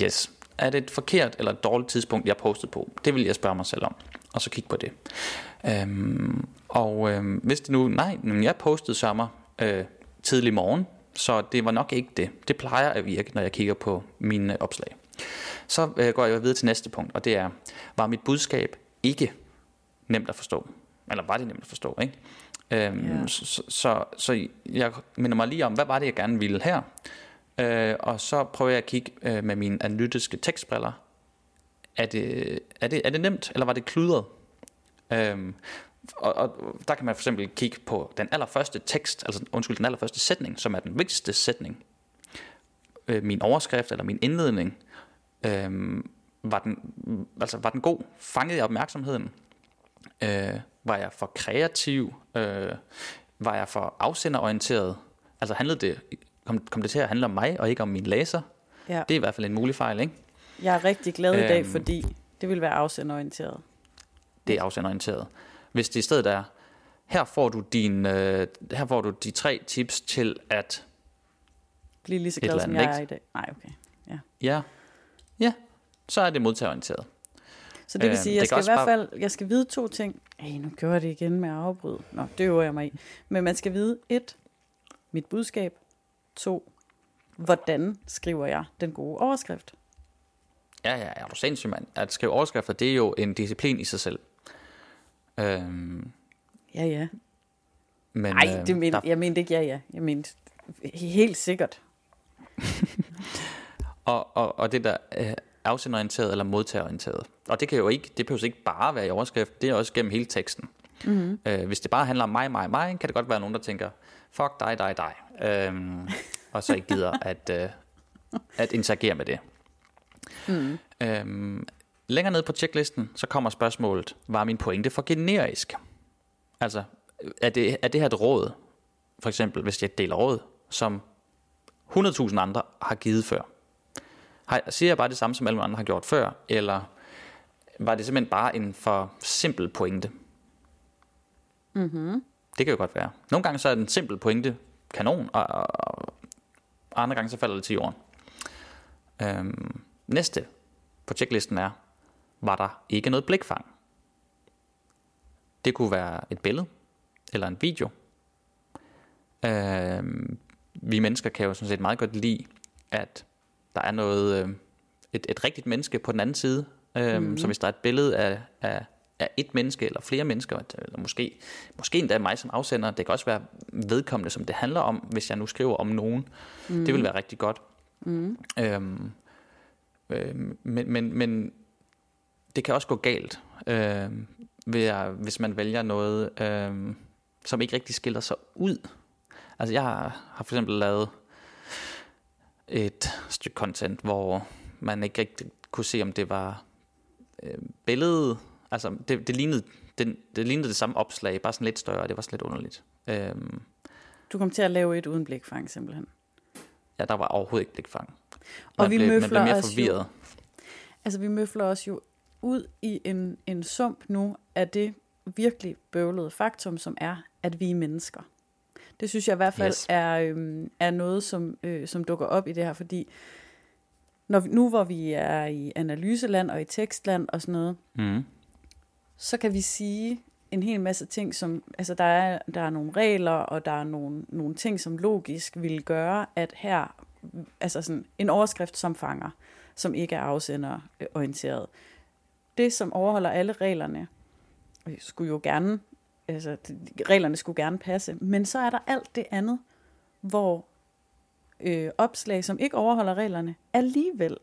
yes. Er det et forkert eller et dårligt tidspunkt, jeg postet på? Det vil jeg spørge mig selv om, og så kigge på det. Øhm, og øhm, hvis det nu, nej, men jeg postede sommer øh, tidlig morgen, så det var nok ikke det. Det plejer at virke, når jeg kigger på mine opslag. Så øh, går jeg videre til næste punkt, og det er, var mit budskab ikke nemt at forstå? Eller var det nemt at forstå, ikke? Øhm, Ja. så, så, så, jeg minder mig lige om, hvad var det, jeg gerne ville her? Øh, og så prøver jeg at kigge øh, med mine analytiske tekstbriller. Er det, er, det, er det nemt, eller var det kludret? Øhm, og, og der kan man for eksempel kigge på den allerførste tekst, altså undskyld, den allerførste sætning, som er den vigtigste sætning. Øh, min overskrift eller min indledning. Øhm, var, den, altså, var den god? Fangede jeg opmærksomheden? Øh, var jeg for kreativ? Øh, var jeg for afsenderorienteret? Altså handlede det, kom, kom det til at handle om mig, og ikke om min læser? Ja. Det er i hvert fald en mulig fejl, ikke? Jeg er rigtig glad i dag, Øhm. fordi det vil være afsenderorienteret. Det er afsenderorienteret. Hvis det i stedet er, her får du, din, øh, her får du de tre tips til at, Bliv lige så glad, som jeg er ikke? i dag. Nej, okay. ja, ja, så er det modtagerorienteret. Så det vil Øhm, sige, det jeg skal i hvert fald jeg skal vide to ting. Ej, nu gør jeg det igen med at afbryde. Nå, det øver jeg mig i. Men man skal vide, et, mit budskab. To, hvordan skriver jeg den gode overskrift? Ja, ja, er du sindssyg, mand. At skrive overskrifter, det er jo en disciplin i sig selv. Øhm, Ja, ja. men, Nej, øhm, det men, der- jeg mente ikke ja, ja. Jeg mente helt sikkert. Og, og, og det der øh, afsenderorienteret eller modtagerorienteret. Og det kan jo ikke, det behøver ikke bare være i overskrift, det er også gennem hele teksten. Mm-hmm. Øh, hvis det bare handler om mig, mig, mig, kan det godt være nogen, der tænker, fuck dig, dig, dig. Øhm, og så ikke gider at, øh, at interagere med det. Mm. Øhm, længere ned på checklisten, så kommer spørgsmålet, var min pointe for generisk? Altså, er det, er det her et råd, for eksempel hvis jeg deler råd, som 100.000 andre har givet før? Har, siger jeg bare det samme, som alle andre har gjort før, eller var det simpelthen bare en for simpel pointe? Mm-hmm. Det kan jo godt være. Nogle gange så er den simpel pointe kanon, og, og, og andre gange så falder det til jorden. Øhm, næste på checklisten er, var der ikke noget blikfang? Det kunne være et billede, eller en video. Øhm, vi mennesker kan jo sådan set meget godt lide, at der er noget, øh, et, et rigtigt menneske på den anden side. Øhm, mm-hmm. Så hvis der er et billede af, af, af et menneske eller flere mennesker, eller måske, måske endda mig som afsender, det kan også være vedkommende, som det handler om, hvis jeg nu skriver om nogen. Mm-hmm. Det vil være rigtig godt. Mm-hmm. Øhm, øh, men, men, men det kan også gå galt, øh, ved at, hvis man vælger noget, øh, som ikke rigtig skiller sig ud. Altså jeg har for eksempel lavet et stykke content, hvor man ikke rigtig kunne se, om det var øh, billede. Altså det, det, lignede, det, det lignede det samme opslag, bare sådan lidt større, det var sådan lidt underligt. Øh, Du kom til at lave et uden blikfang, simpelthen. ja, der var overhovedet ikke blikfang. Og Man vi blev, man blev møfler mere os jo- forvirret. Altså, vi møfler os jo ud i en, en sump nu af det virkelig bøvlede faktum, som er, at vi er mennesker. Det synes jeg i hvert fald Yes. er, øhm, er noget, som, øh, som dukker op i det her, fordi når vi, nu hvor vi er i analyseland og i tekstland og sådan noget, Mm. så kan vi sige en hel masse ting, som, altså der er, der er nogle regler, og der er nogle, nogle ting, som logisk vil gøre, at her, altså sådan en overskrift som fanger, som ikke er afsenderorienteret. Det, som overholder alle reglerne, øh, skulle jo gerne, altså reglerne skulle gerne passe, men så er der alt det andet, hvor øh, opslag, som ikke overholder reglerne, alligevel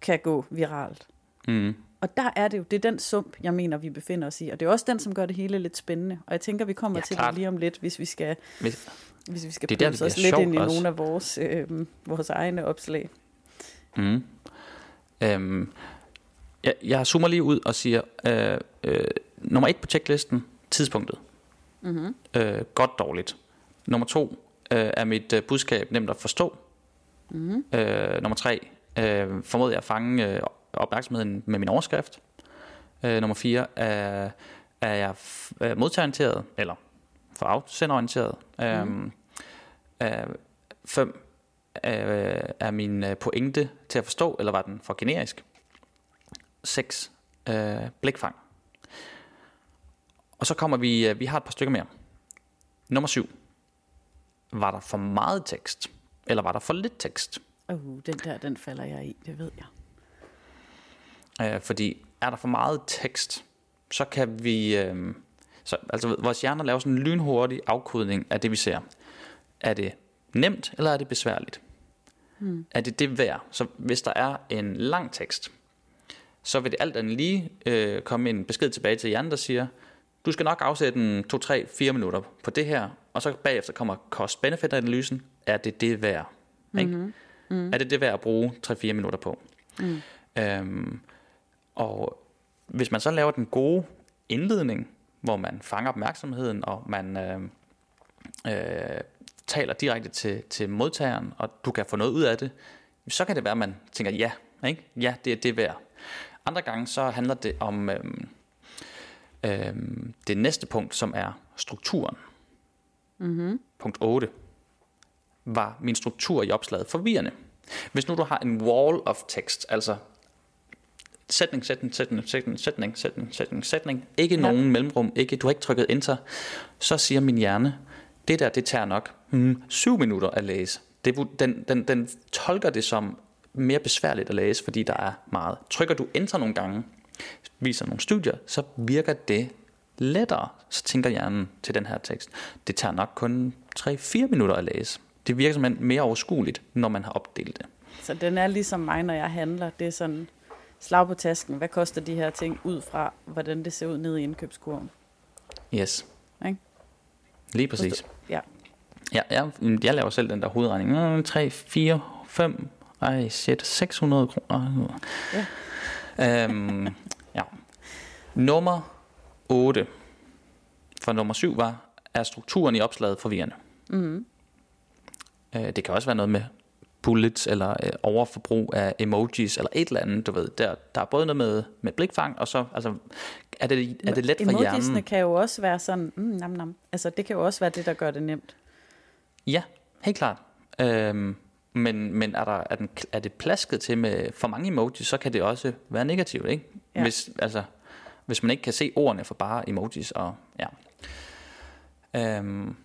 kan gå viralt. Mm. Og der er det jo, det er den sump, jeg mener, vi befinder os i. Og det er også den, som gør det hele lidt spændende. Og jeg tænker, vi kommer Ja, til klart. det lige om lidt, hvis vi skal, Hvis, hvis vi skal Det er der, det os lidt ind i også. nogle af vores, øh, vores egne opslag. Mm. Øhm, jeg, jeg zoomer lige ud og siger, øh, øh, nummer et på checklisten, tidspunktet. Mm-hmm. Øh, godt dårligt. Nummer to øh, er mit øh, budskab nemt at forstå. Mm-hmm. Øh, nummer tre, øh, formåede jeg at fange øh, opmærksomheden med min overskrift. Øh, nummer fire, er, er jeg øh, modtagerorienteret, eller for afsenderorienteret. Mm. Øh, fem, øh, er min øh, pointe til at forstå, eller var den for generisk? 6. Øh, blikfang. Og så kommer vi, øh, vi har et par stykker mere. Nummer 7. Var der for meget tekst? Eller var der for lidt tekst? Uh, den der, den falder jeg i, det ved jeg. Øh, fordi er der for meget tekst, så kan vi... Øh, så, altså vores hjerner laver sådan en lynhurtig afkodning af det, vi ser. Er det nemt, eller er det besværligt? Hmm. Er det det værd? Så hvis der er en lang tekst, så vil det alt andet lige øh, komme en besked tilbage til hjernen, der siger, du skal nok afsætte en 2, 3, 4 minutter på det her, og så bagefter kommer cost-benefit-analysen. Er det det værd? Ikke? Mm-hmm. Mm. Er det det værd at bruge 3-4 minutter på? Mm. Øhm, og hvis man så laver den gode indledning, hvor man fanger opmærksomheden, og man øh, øh, taler direkte til, til modtageren, og du kan få noget ud af det, så kan det være, at man tænker, ja, ikke? ja det er det værd. Andre gange så handler det om øh, øh, det næste punkt, som er strukturen. Mm-hmm. Punkt 8. Var min struktur i opslaget forvirrende? Hvis nu du har en wall of text, altså sætning, sætning, sætning, sætning, sætning, sætning, sætning, sætning, ikke Ja. nogen mellemrum, ikke, du har ikke trykket enter, så siger min hjerne, det der, det tager nok hmm, syv minutter at læse. Det, den, den, den tolker det som mere besværligt at læse, fordi der er meget. Trykker du enter nogle gange, viser nogle studier, så virker det lettere. Så tænker hjernen til den her tekst, det tager nok kun 3-4 minutter at læse. Det virker simpelthen mere overskueligt, når man har opdelt det. Så den er ligesom mig, når jeg handler. Det er sådan, slag på tasken. Hvad koster de her ting ud fra, hvordan det ser ud nede i indkøbskurven? Yes. Ikke? Lige præcis. Ja. Ja, jeg, jeg laver selv den der hovedregning. 3, 4, 5, ej shit, 600 kroner. Ja. Øhm. Nummer 8. For nummer 7 var, er strukturen i opslaget forvirrende. Mm. Øh, det kan også være noget med bullets, eller øh, overforbrug af emojis, eller et eller andet, du ved. Der, der er både noget med, med blikfang, og så altså, er, det, er det let for Emojisene hjernen. kan jo også være sådan, mm, nam, nam. Altså, det kan jo også være det, der gør det nemt. Ja, helt klart. Øhm, men men er, der, er, den, er det plasket til med for mange emojis, så kan det også være negativt, ikke? Ja. Hvis, altså, hvis man ikke kan se ordene for bare emojis. Og, ja. Øhm,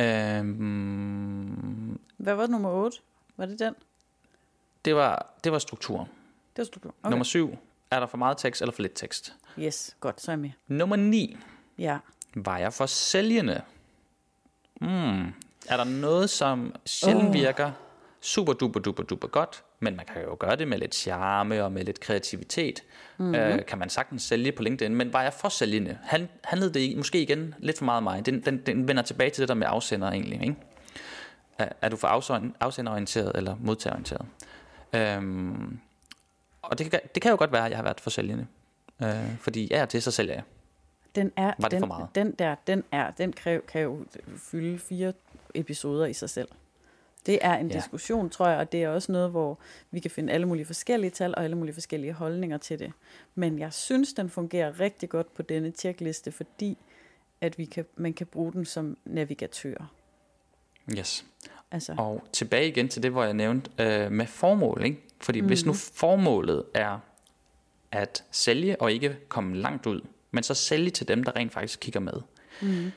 øhm, Hvad var nummer 8? Var det den? det, var, det var struktur. Det var struktur. Okay. Nummer syv, er der for meget tekst eller for lidt tekst? Yes, godt, så er jeg med. Nummer 9, Ja. var jeg for sælgende? Hmm. Er der noget, som sjældent oh. virker super duper duper duper godt, men man kan jo gøre det med lidt charme og med lidt kreativitet. Mm-hmm. Øh, kan man sagtens sælge på LinkedIn, men var jeg for sælgende? Han, handlede det måske igen lidt for meget om mig. Den, den, den vender tilbage til det der med afsender egentlig. Ikke? Er, er du for afsender- afsenderorienteret eller modtagerorienteret? Øhm, og det kan, det kan jo godt være, at jeg har været for sælgende. Øh, fordi ja, til så sælger jeg. Den er, Var det den, for meget? Den der, den er, den kræv, kan jo fylde fire episoder i sig selv. Det er en Ja. diskussion, tror jeg, og det er også noget, hvor vi kan finde alle mulige forskellige tal og alle mulige forskellige holdninger til det. Men jeg synes, den fungerer rigtig godt på denne tjekliste, fordi at vi kan, man kan bruge den som navigatør. Yes. Altså, Og tilbage igen til det, hvor jeg nævnte øh, med formål. Ikke? Fordi mm. hvis nu formålet er at sælge og ikke komme langt ud, men så sælge til dem, der rent faktisk kigger med. mm,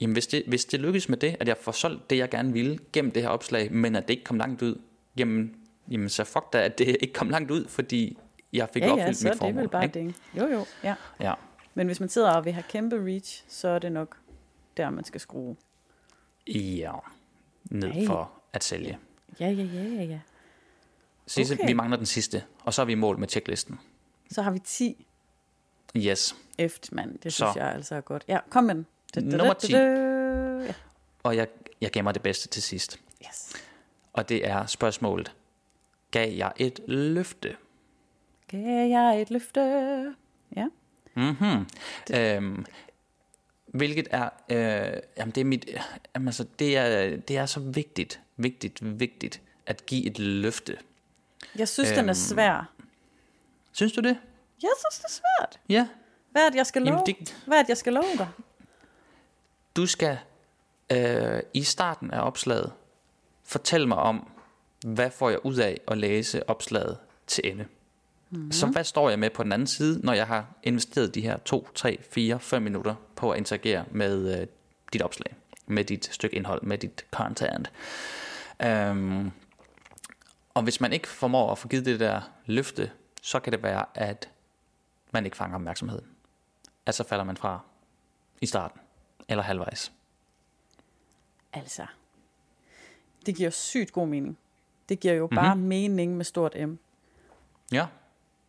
Jamen hvis det, hvis det lykkes med det, at jeg får solgt det, jeg gerne ville gennem det her opslag, men at det ikke kom langt ud, jamen, jamen så fuck da, at det ikke kom langt ud, fordi jeg fik ja, opfyldt ja, så er mit det formål. vel bare ikke? det. Jo, jo, ja. Ja. Men hvis man sidder og vil have kæmpe reach, så er det nok der, man skal skrue. ja, ned Hey. for at sælge. Ja, ja, ja, ja, ja. Sidste, Okay. Vi mangler den sidste, og så er vi i mål med checklisten. Så har vi 10 Yes. efter, mand. Det Så. synes jeg altså er godt. Ja, kom med den. Nummer da, 10. da, da. Ja. Og jeg, jeg gemmer det bedste til sidst. Yes. Og det er spørgsmålet. Gav jeg et løfte? Gav jeg et løfte? Ja. Mm-hmm. Øhm, hvilket er, øh, jamen det er mit, jamen altså det er, det er så vigtigt, vigtigt, vigtigt at give et løfte. Jeg synes, den Øhm. er svær. Synes du det? Jeg synes, det er svært. Ja. Hvad er det, jeg skal love? Jamen, det, Hvad er det, jeg skal love dig? Du skal øh, i starten af opslaget fortælle mig om, hvad får jeg ud af at læse opslaget til ende. Mm-hmm. Så hvad står jeg med på den anden side, når jeg har investeret de her 2, 3, 4, 5 minutter på at interagere med øh, dit opslag, med dit stykke indhold, med dit content. Um, og hvis man ikke formår at få givet det der løfte, så kan det være, at man ikke fanger opmærksomheden. At så falder man fra i starten, eller halvvejs. Altså, det giver sygt god mening. Det giver jo bare Mhm. mening med stort M. Ja,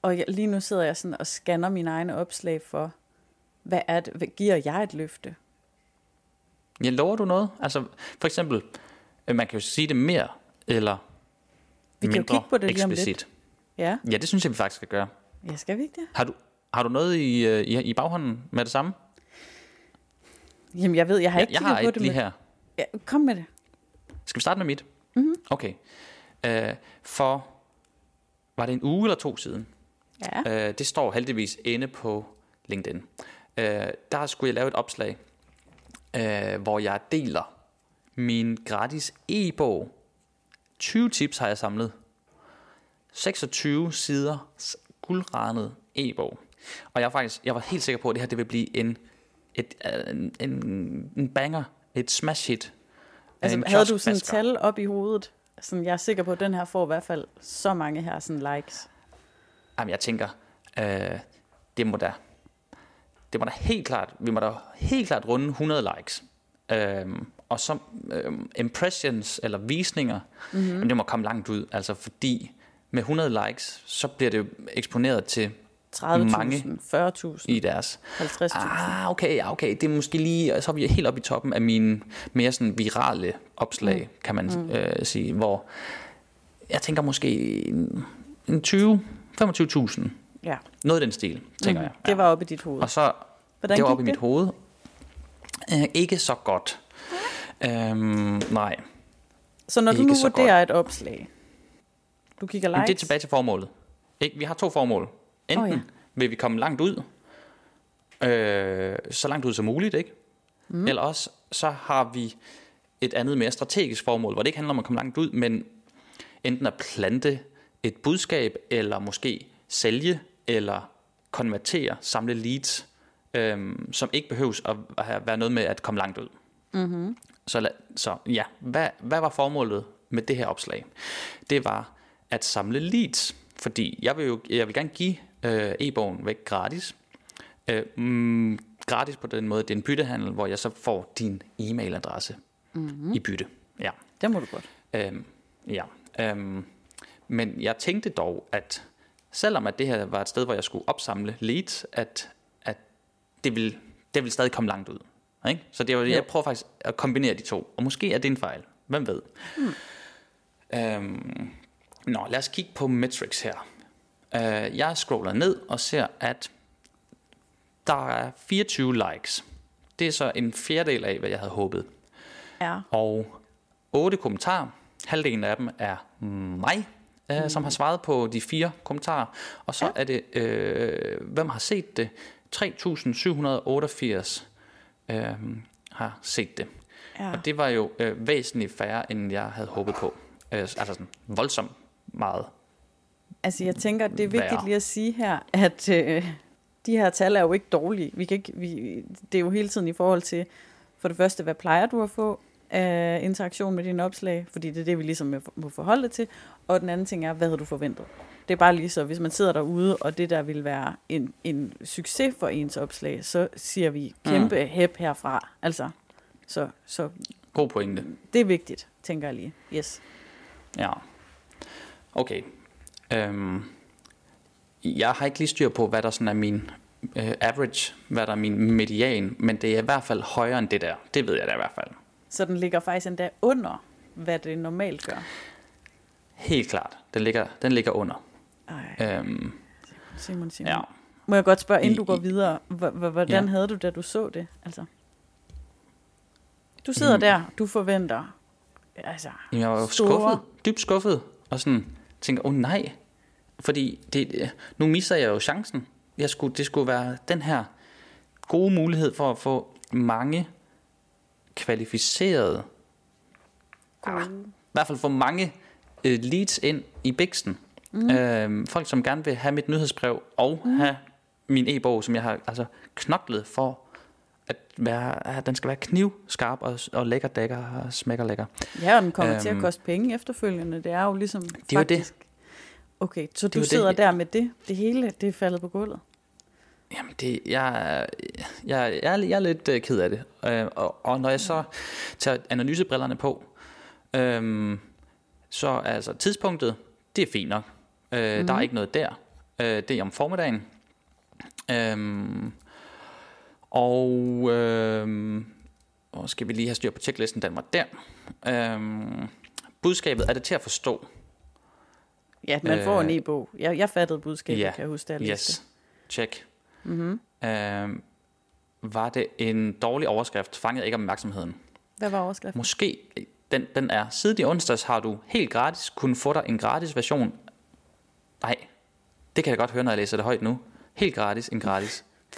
Og jeg, lige nu sidder jeg sådan og scanner mine egne opslag for, hvad er det, hvad, giver jeg et løfte? Ja, lover du noget? Altså, for eksempel, øh, man kan jo sige det mere eller Vi kan jo mindre kigge på det lige om lidt. Ja, Ja, det synes jeg, vi faktisk skal gøre. ja skal vi ikke det? Har du, har du noget i, øh, i, i baghånden med det samme? Jamen, jeg ved, jeg har ikke jeg kigget har på et det. lige men- her. Ja, kom med det. Skal vi starte med mit? Mhm. Okay. Øh, for, var det en uge eller to siden? Ja. Øh, det står heldigvis inde på LinkedIn. Øh, der skulle jeg lave et opslag, øh, hvor jeg deler min gratis e-bog. 20 tips har jeg samlet. 26 sider guldrandet e-bog. Og jeg faktisk, jeg var helt sikker på, at det her det vil blive en, et, øh, en, en, banger, et smash hit. Altså, En havde du sådan et tal op i hovedet? Sådan, jeg er sikker på, at den her får i hvert fald så mange her sådan likes. Jamen, jeg tænker, øh, det må da, det må da helt klart, vi må da helt klart runde 100 likes. Øhm, og så øhm, impressions eller visninger, mm-hmm. jamen, det må komme langt ud, altså fordi med 100 likes, så bliver det eksponeret til 30.000, 40.000, i deres. 50.000. Ah, okay, ja, okay. Det er måske lige, så er vi helt oppe i toppen af mine mere sådan virale opslag, mm. kan man mm. øh, sige, hvor jeg tænker måske en, en 20, 25.000. Ja. Noget i den stil, tænker Mm. jeg. Det var oppe i dit hoved. Og så, Hvordan det var oppe i mit hoved. Øh, ikke så godt. Øhm, nej. Så når du ikke nu så vurderer et opslag, du kigger Men likes, det er tilbage til formålet. Ikke? Vi har to formål. Enten oh, ja. vil vi komme langt ud, øh, så langt ud som muligt, ikke? Mm. Eller også så har vi et andet mere strategisk formål, hvor det ikke handler om at komme langt ud, men enten at plante et budskab, eller måske sælge, eller konvertere, samle leads, øh, som ikke behøves at være noget med at komme langt ud. mm-hmm. Så, la- så ja, hvad, hvad var formålet med det her opslag? Det var at samle leads, fordi jeg vil jo jeg vil gerne give øh, e-bogen væk gratis. Øh, mm, gratis på den måde, det er en byttehandel, hvor jeg så får din e-mailadresse mm-hmm. i bytte. Ja. det må du godt. Øhm, ja. Øhm, men jeg tænkte dog, at selvom at det her var et sted, hvor jeg skulle opsamle leads, at, at det, vil, det vil stadig komme langt ud. Ikke? Så det var, jeg prøver faktisk at kombinere de to. Og måske er det en fejl. Hvem ved? Hmm. Øhm, nå, lad os kigge på metrics her. Øh, jeg scroller ned og ser, at der er 24 likes. Det er så en fjerdedel af, hvad jeg havde håbet Ja. og otte kommentarer. Halvdelen af dem er mig, øh, som har svaret på de fire kommentarer. Og så Ja. er det, øh, hvem har set det? 3.788 øh, har set det. ja. Og det var jo øh, væsentligt færre, end jeg havde håbet på. Øh, altså sådan voldsomt meget. Altså jeg tænker, det er vigtigt Værre. lige at sige her, at øh, de her tal er jo ikke dårlige. Vi kan ikke, vi, det er jo hele tiden i forhold til, for det første, hvad plejer du at få af interaktion med dine opslag, fordi det er det, vi ligesom må- forholde det til. Og den anden ting er, hvad havde du forventet? Det er bare lige så, hvis man sidder derude, og det der vil være en, en succes for ens opslag, så siger vi kæmpe mm. hæb herfra. Altså, så, så God pointe. det er vigtigt, tænker jeg lige. Yes. Ja. Okay. Øhm, jeg har ikke lige styr på, hvad der sådan er min øh, average, hvad der er min median, men det er i hvert fald højere end det der. Det ved jeg da i hvert fald. Så den ligger faktisk endda under, hvad det normalt gør. Helt klart. Den ligger, den ligger under. Ej, Øhm, Simon, Simon. ja. Må jeg godt spørge, inden du går videre, hvordan Ja. havde du, da du så det? Altså, du sidder Mm. der, du forventer, altså, Jamen, jeg var Store. skuffet. Dybt skuffet. Og sådan tænker, åh oh, nej. Fordi det, nu misser jeg jo chancen. Jeg skulle, det skulle være den her gode mulighed for at få mange kvalificerede Ah, i hvert fald få mange øh, leads ind i Bixen. Mm. Øh, folk, som gerne vil have mit nyhedsbrev og mm. have min e-bog, som jeg har altså knoklet for at være, at den skal være knivskarp og, og lækker dækker og smækker lækker. ja, og den kommer øhm, til at Øhm. koste penge efterfølgende. Det er jo ligesom er jo det. Okay, så du det. sidder der med det. Det hele, det er faldet på gulvet. Jamen, det, jeg, jeg, jeg, er, jeg er lidt øh, ked af det. Øh, og, og når jeg så tager analysebrillerne på, øhm, så altså tidspunktet, det er fint nok. Øh, mm. Der er ikke noget der. Øh, det er om formiddagen. Øhm, og øhm, og skal vi lige have styr på checklisten, den var der. Øhm, budskabet, er det til at forstå? Ja, man øh, får en Øh, e-bog. Jeg, jeg fattede budskabet, ja, kan jeg huske, da jeg læste Yes, check. Mm-hmm. Øhm, var det en dårlig overskrift, fangede ikke opmærksomheden. Hvad var overskriften? Måske, den, den er, siden i onsdags har du helt gratis kunnet få dig en gratis version. Nej, det kan jeg godt høre, når jeg læser det højt nu. Helt gratis, en gratis.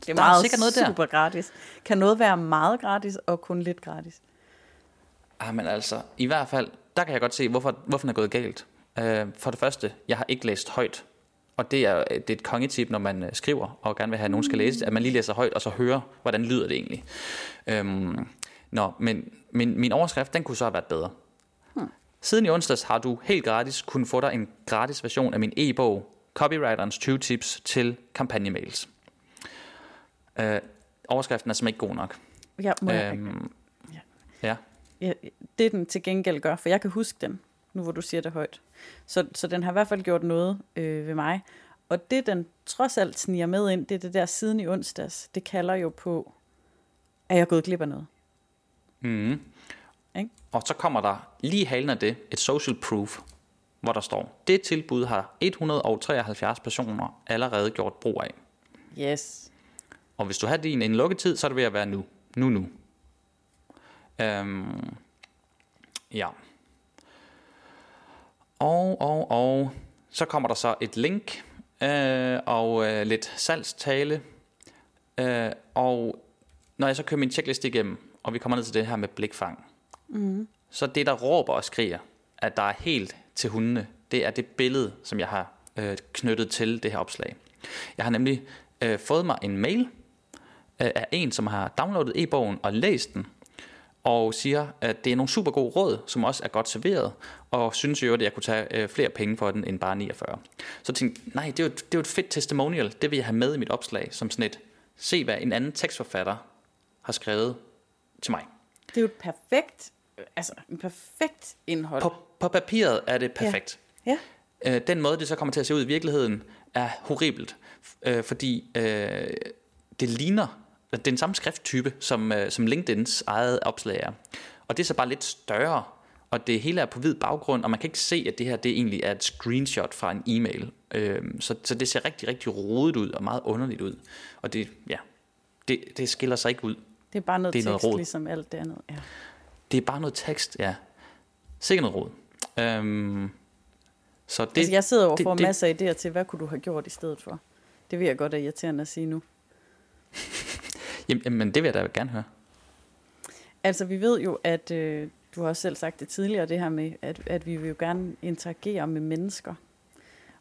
Det er Der er meget sikkert noget der. super gratis. Kan noget være meget gratis og kun lidt gratis? Ah, men altså, i hvert fald, der kan jeg godt se, hvorfor, hvorfor den er gået galt. Øh, for det første, jeg har ikke læst højt. Og det er, det er et kongetip, når man øh, skriver og gerne vil have, at nogen skal læse det, at man lige læser højt, og så hører, hvordan lyder det egentlig. Øhm, nå, men min, min overskrift, den kunne så have været bedre. Hmm. Siden i onsdags har du helt gratis kunnet få dig en gratis version af min e-bog, Copywriterens 20 tips til kampagnemails. Øh, overskriften er simpelthen ikke god nok. Ja, må jeg, Øhm, Ja. ja. ja, det den til gengæld gør, for jeg kan huske den. nu hvor du siger det højt. Så, så den har i hvert fald gjort noget øh, ved mig. Og det, den trods alt sniger med ind, det er det der siden i onsdags. Det kalder jo på, at jeg er gået glip af noget. Mm. Ikke? Og så kommer der lige halen af det et social proof, hvor der står, det tilbud har 173 personer allerede gjort brug af. Yes. Og hvis du har din en lukketid, så er det ved at være nu. Nu, nu. Øhm, ja. Og, og, og, så kommer der så et link øh, og øh, lidt salgstale. Øh, og når jeg så kører min checkliste igennem, og vi kommer ned til det her med blikfang, mm. så det, der råber og skriger, at der er helt til hundene, det er det billede, som jeg har øh, knyttet til det her opslag. Jeg har nemlig øh, fået mig en mail øh, af en, som har downloadet e-bogen og læst den, og siger, at det er nogle super gode råd, som også er godt serveret, og synes jo, at jeg kunne tage øh, flere penge for den end bare 49. Så tænkte nej, det er, jo, det er jo et fedt testimonial, det vil jeg have med i mit opslag, som sådan et, se hvad en anden tekstforfatter har skrevet til mig. Det er jo et perfekt, altså en perfekt indhold. På, på papiret er det perfekt. Ja. Øh, den måde, det så kommer til at se ud i virkeligheden, er horribelt, øh, fordi det ligner, det er den samme skrifttype, som, øh, som LinkedIns eget opslag er. Og det er så bare lidt større, og det hele er på hvid baggrund, og man kan ikke se, at det her det egentlig er et screenshot fra en e-mail. Øh, så, så det ser rigtig, rigtig rodet ud, og meget underligt ud. Og det, ja, det, det skiller sig ikke ud. Det er bare noget Det er noget tekst, rod. ligesom alt det andet. Ja. Det er bare noget tekst, ja. Sikkert noget råd. Øhm, så det, altså, jeg sidder for det- masser af idéer til, hvad kunne du have gjort i stedet for? Det vil jeg godt er irriterende at sige nu. Jamen, det vil jeg da gerne høre. Altså, vi ved jo, at øh, du har også selv sagt det tidligere, det her med, at, at vi vil jo gerne interagere med mennesker.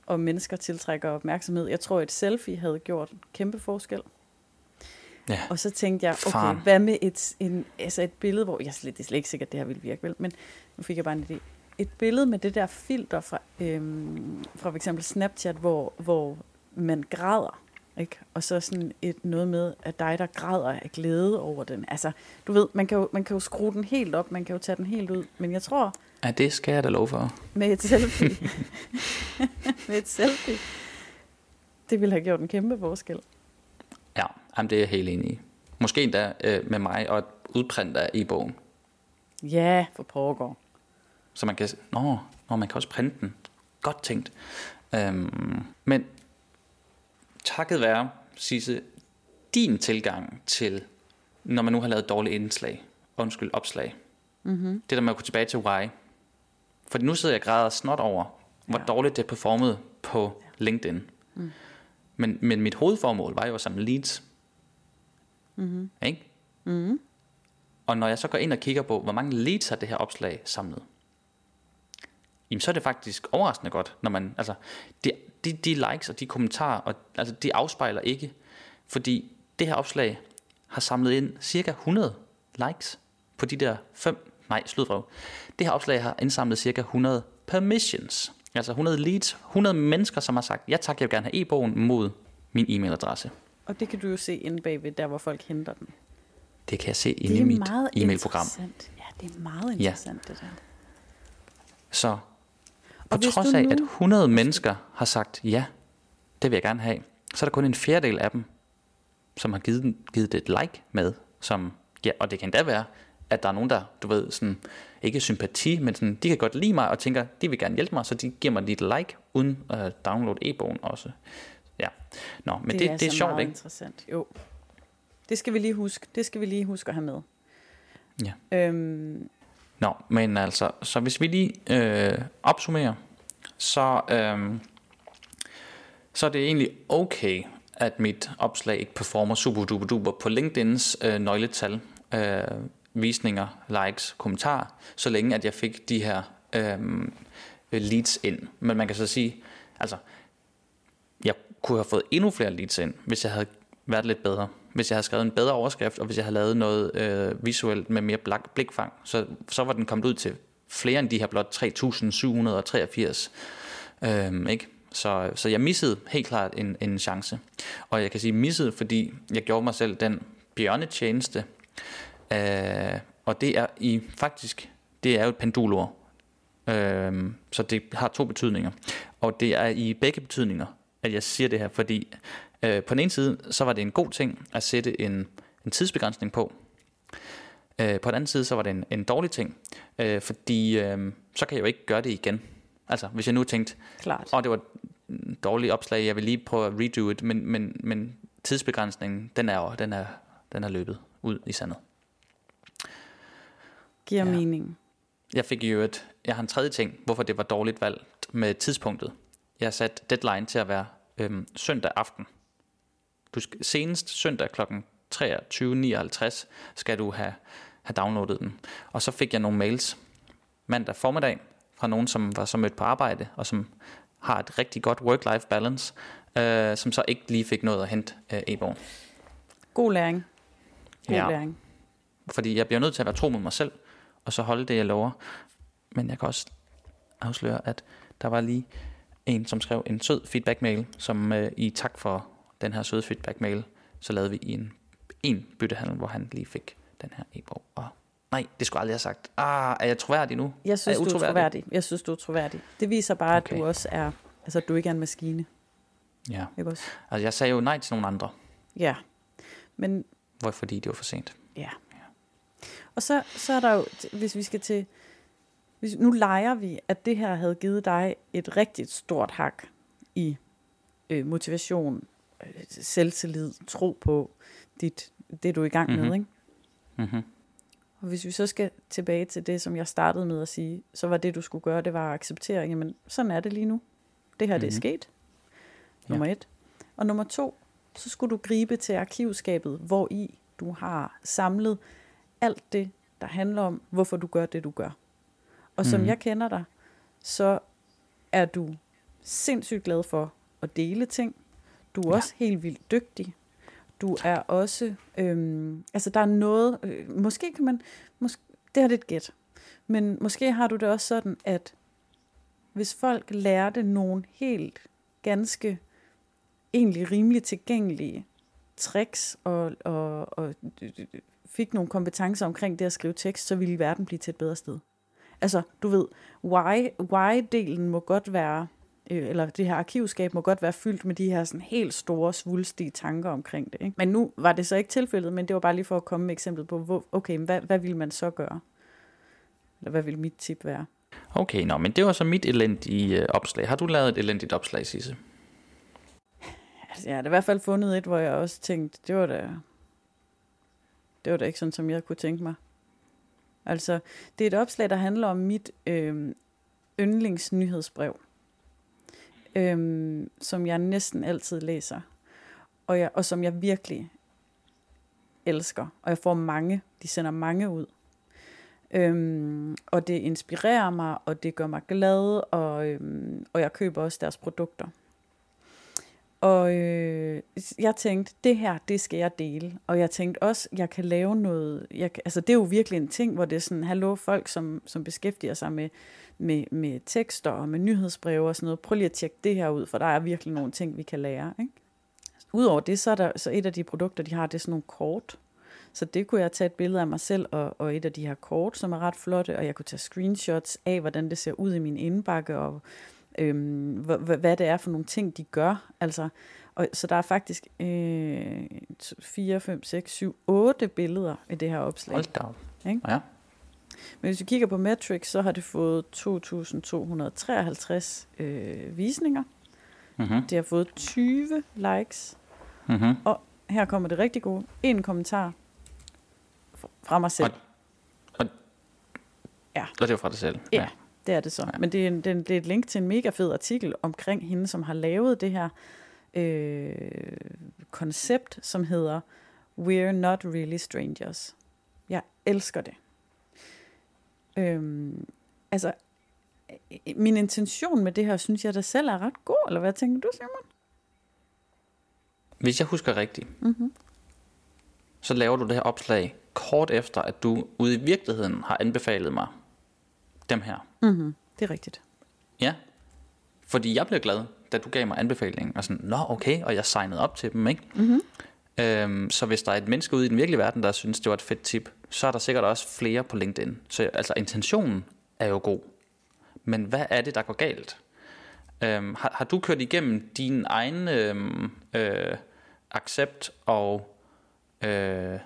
Og mennesker tiltrækker opmærksomhed. Jeg tror, et selfie havde gjort en kæmpe forskel. Ja. Og så tænkte jeg, okay, Faren. hvad med et, en, altså et billede, hvor, jeg slet, det er slet ikke sikkert, at det her ville virke, vel, men nu fik jeg bare en idé. Et billede med det der filter fra, øhm, fra for eksempel Snapchat, hvor, hvor man græder, ikke? Og så sådan et, noget med, at dig, der græder af glæde over den. Altså, du ved, man kan, jo, man kan jo skrue den helt op, man kan jo tage den helt ud, men jeg tror, Ja, det skal jeg da love for. med et selfie, med et selfie, det ville have gjort en kæmpe forskel. Ja, jamen, det er jeg helt enig i. Måske endda øh, med mig og et udprint af e-bogen. Ja, for pågår. Så man kan, nå, nå, man kan også printe den. Godt tænkt. Øhm, men takket være, Sisse, din tilgang til, når man nu har lavet dårlige indslag, undskyld, opslag, mm-hmm. det der med at gå tilbage til why. For nu sidder jeg og græder snot over, hvor Ja. dårligt det er performet på LinkedIn. Mm. Men, men mit hovedformål var jo at samle leads. Mm-hmm. Ikke? Mm. Og når jeg så går ind og kigger på, hvor mange leads har det her opslag samlet, jamen så er det faktisk overraskende godt, når man, altså, de, de, de likes og de kommentarer, og, altså, de afspejler ikke, fordi det her opslag har samlet ind cirka 100 likes på de der fem, nej, sludvrøv. Det her opslag har indsamlet cirka 100 permissions, altså 100 leads, 100 mennesker, som har sagt, ja tak, jeg vil gerne have e-bogen mod min e-mailadresse. Og det kan du jo se inde bagved, der hvor folk henter den. Det kan jeg se inde i mit meget e-mailprogram. Ja, det er meget interessant, ja. det der. Så på hvis trods af, nu- at 100 mennesker har sagt ja, det vil jeg gerne have, så er der kun en fjerdedel af dem, som har givet, givet det et like med, som, ja, og det kan da være, at der er nogen, der, du ved, sådan, ikke sympati, men sådan, de kan godt lide mig, og tænker, de vil gerne hjælpe mig, så de giver mig lige et like, uden at downloade e-bogen også. Ja, Nå, men det, det, det er sjovt, meget ikke? interessant. Jo. Det skal vi lige huske. Det skal vi lige huske at have med. Ja. Øhm, Nå, men altså, så hvis vi lige øh, opsummerer, så, øh, så er det egentlig okay, at mit opslag ikke performer super duper duper på LinkedIn's øh, nøgletal, øh, visninger, likes, kommentarer, så længe at jeg fik de her øh, leads ind. Men man kan så sige, altså, jeg kunne have fået endnu flere leads ind, hvis jeg havde været lidt bedre. Hvis jeg havde skrevet en bedre overskrift, og hvis jeg havde lavet noget øh, visuelt med mere blak, blikfang, så, så var den kommet ud til flere end de her blot 3.783. Øhm, ikke? Så, så jeg missede helt klart en, en chance. Og jeg kan sige missede, fordi jeg gjorde mig selv den bjørnetjeneste. Øh, og det er i faktisk, det er jo et pendulord. Øh, så det har to betydninger. Og det er i begge betydninger, at jeg siger det her, fordi øh, på den ene side, så var det en god ting at sætte en, en tidsbegrænsning på. Øh, på den anden side, så var det en, en dårlig ting, øh, fordi øh, så kan jeg jo ikke gøre det igen. Altså, hvis jeg nu tænkte, Klart. åh, det var et dårligt opslag, jeg vil lige prøve at redo it, men, men, men tidsbegrænsningen, den er jo, den er, den er løbet ud i sandet. Giver Ja. mening. Jeg fik jo et, jeg har en tredje ting, hvorfor det var dårligt valgt med tidspunktet. Jeg har sat deadline til at være øhm, søndag aften. Du skal, senest søndag kl. 23.59 skal du have, have downloadet den. Og så fik jeg nogle mails mandag formiddag fra nogen, som var så mødt på arbejde, og som har et rigtig godt work-life balance, øh, som så ikke lige fik noget at hente øh, e-bogen. God læring. God Ja. læring. Fordi jeg bliver nødt til at være tro mod mig selv, og så holde det, jeg lover. Men jeg kan også afsløre, at der var lige en, som skrev en sød feedback-mail, som øh, i tak for den her søde feedback-mail, så lavede vi en, en byttehandel, hvor han lige fik den her e-bog. Og nej, det skulle jeg aldrig have sagt. Ah, er jeg troværdig nu? Jeg synes, Er jeg du er troværdig. Jeg synes, du er troværdig. Det viser bare, at Okay. du også er, altså at du ikke er en maskine. Ja. Ikke også? Altså, jeg sagde jo nej til nogle andre, Ja. Men hvor, fordi det var for sent. Ja. Og så, så er der jo, hvis vi skal til, hvis, nu leger vi, at det her havde givet dig et rigtig stort hak i øh, motivation, selvtillid, tro på dit, det, du er i gang med. Mhm. Ikke? Mm-hmm. Og hvis vi så skal tilbage til det, som jeg startede med at sige, så var det, du skulle gøre, det var at acceptere, jamen sådan er det lige nu. Det her, mm-hmm. det er Mhm. sket. Nummer et. Og nummer to, så skulle du gribe til arkivskabet, hvor i du har samlet alt det, der handler om, hvorfor du gør det, du gør. Og som Mhm. jeg kender dig, så er du sindssygt glad for at dele ting. Du er Ja. også helt vildt dygtig. Du er også, øhm, altså der er noget, øh, måske kan man, måske, det her er et gæt, men måske har du det også sådan, at hvis folk lærte nogle helt ganske, egentlig rimelig tilgængelige tricks og, og, og fik nogle kompetencer omkring det at skrive tekst, så ville verden blive til et bedre sted. Altså, du ved, why, why-delen må godt være, øh, eller det her arkivskab må godt være fyldt med de her sådan helt store, svulstige tanker omkring det. Ikke? Men nu var det så ikke tilfældet, men det var bare lige for at komme med eksemplet på, hvor, okay, hvad, hvad vil man så gøre? Eller hvad vil mit tip være? Okay, nå, men det var så mit elendige øh, opslag. Har du lavet et elendigt opslag, Sisse? Altså, jeg har i hvert fald fundet et, hvor jeg også tænkte, det var da, det var da ikke sådan, som jeg kunne tænke mig. Altså, det er et opslag, der handler om mit øh, yndlingsnyhedsbrev, øhm, som jeg næsten altid læser, og, jeg, og som jeg virkelig elsker. Og jeg får mange, de sender mange ud. Øhm, og det inspirerer mig, og det gør mig glad, og, øhm, og jeg køber også deres produkter. Og øh, jeg tænkte, det her, det skal jeg dele. Og jeg tænkte også, jeg kan lave noget, jeg, kan- altså det er jo virkelig en ting, hvor det er sådan, hallo folk, som, som beskæftiger sig med, med, med tekster og med nyhedsbreve og sådan noget, prøv lige at tjekke det her ud, for der er virkelig nogle ting, vi kan lære. Ikke? Udover det, så er der så et af de produkter, de har, det er sådan nogle kort. Så det kunne jeg tage et billede af mig selv og, og et af de her kort, som er ret flotte, og jeg kunne tage screenshots af, hvordan det ser ud i min indbakke, og øhm, hvad, hvad det er for nogle ting, de gør. Altså, og, så der er faktisk øh, 4, 5, 6, 7, 8 billeder i det her opslag. Hold da op. Ikke? Ja. Men hvis vi kigger på Metrics, så har det fået 2.253 øh, visninger. Mm-hmm. Det har fået 20 likes. Mm-hmm. Her kommer det rigtig gode. En kommentar fra mig selv. Og det var fra dig selv. Ja. Det er det så. Ja. Men det er, en, det, er, det er et link til en mega fed artikel omkring hende, som har lavet det her øh, koncept, som hedder We're Not Really Strangers. Jeg elsker det. Øhm, altså, øh, min intention med det her, synes jeg da selv er ret god, eller hvad tænker du, Simon? Hvis jeg husker rigtigt, Mm-hmm. så laver du det her opslag kort efter, at du ude i virkeligheden har anbefalet mig dem her. Mm-hmm. Det er rigtigt. Ja. Fordi jeg blev glad, da du gav mig anbefalingen. Og sådan, nå okay, og jeg signede op til dem, ikke? Mm-hmm. Øhm, så hvis der er et menneske ude i den virkelige verden, der synes, det var et fedt tip, så er der sikkert også flere på LinkedIn. Så altså, intentionen er jo god. men hvad er det, der går galt? Øhm, har, har du kørt igennem din egen øhm, øh, accept og øh,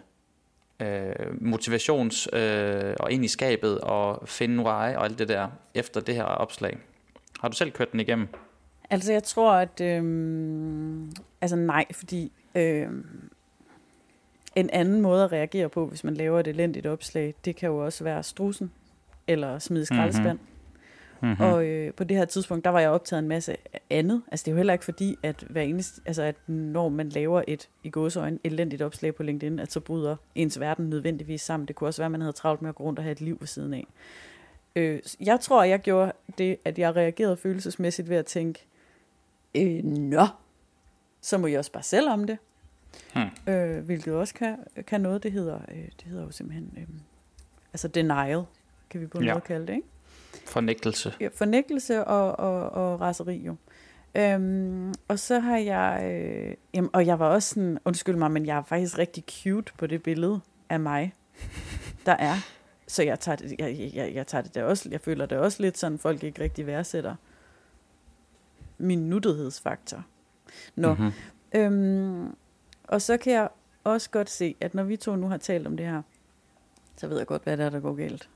øh, motivations øh, og ind i skabet og finde why og alt det der efter det her opslag? Har du selv kørt den igennem? Altså jeg tror, at... Øhm, altså nej, fordi... Øhm, en anden måde at reagere på, hvis man laver et elendigt opslag, det kan jo også være strusen, eller smide skraldespand. Mm-hmm. Og øh, på det her tidspunkt, der var jeg optaget en masse andet. Altså det er jo heller ikke fordi, at, hver eneste, altså, at når man laver et i gåsøjne elendigt opslag på LinkedIn, at så bryder ens verden nødvendigvis sammen. Det kunne også være, at man havde travlt med at gå rundt og have et liv ved siden af. Øh, jeg tror, jeg gjorde det, at jeg reagerede følelsesmæssigt ved at tænke, øh, nå, så må jeg også bare selv om det. Hmm. Øh, hvilket også kan, kan noget, det hedder, øh, det hedder jo simpelthen, øh, altså denial, kan vi på en ja. måde kalde det, ikke? Fornægtelse. Ja, fornægtelse og, og, og raseri jo. Øhm, og så har jeg, øh, jamen, og jeg var også sådan, undskyld mig, men jeg er faktisk rigtig cute på det billede af mig, der er. Så jeg tager det, jeg, jeg, jeg tager det der også, jeg føler det også lidt sådan, folk ikke rigtig værdsætter min nuttighedsfaktor. Nå, mm-hmm. øhm, og så kan jeg også godt se, at når vi to nu har talt om det her, så ved jeg godt, hvad der er, der går galt.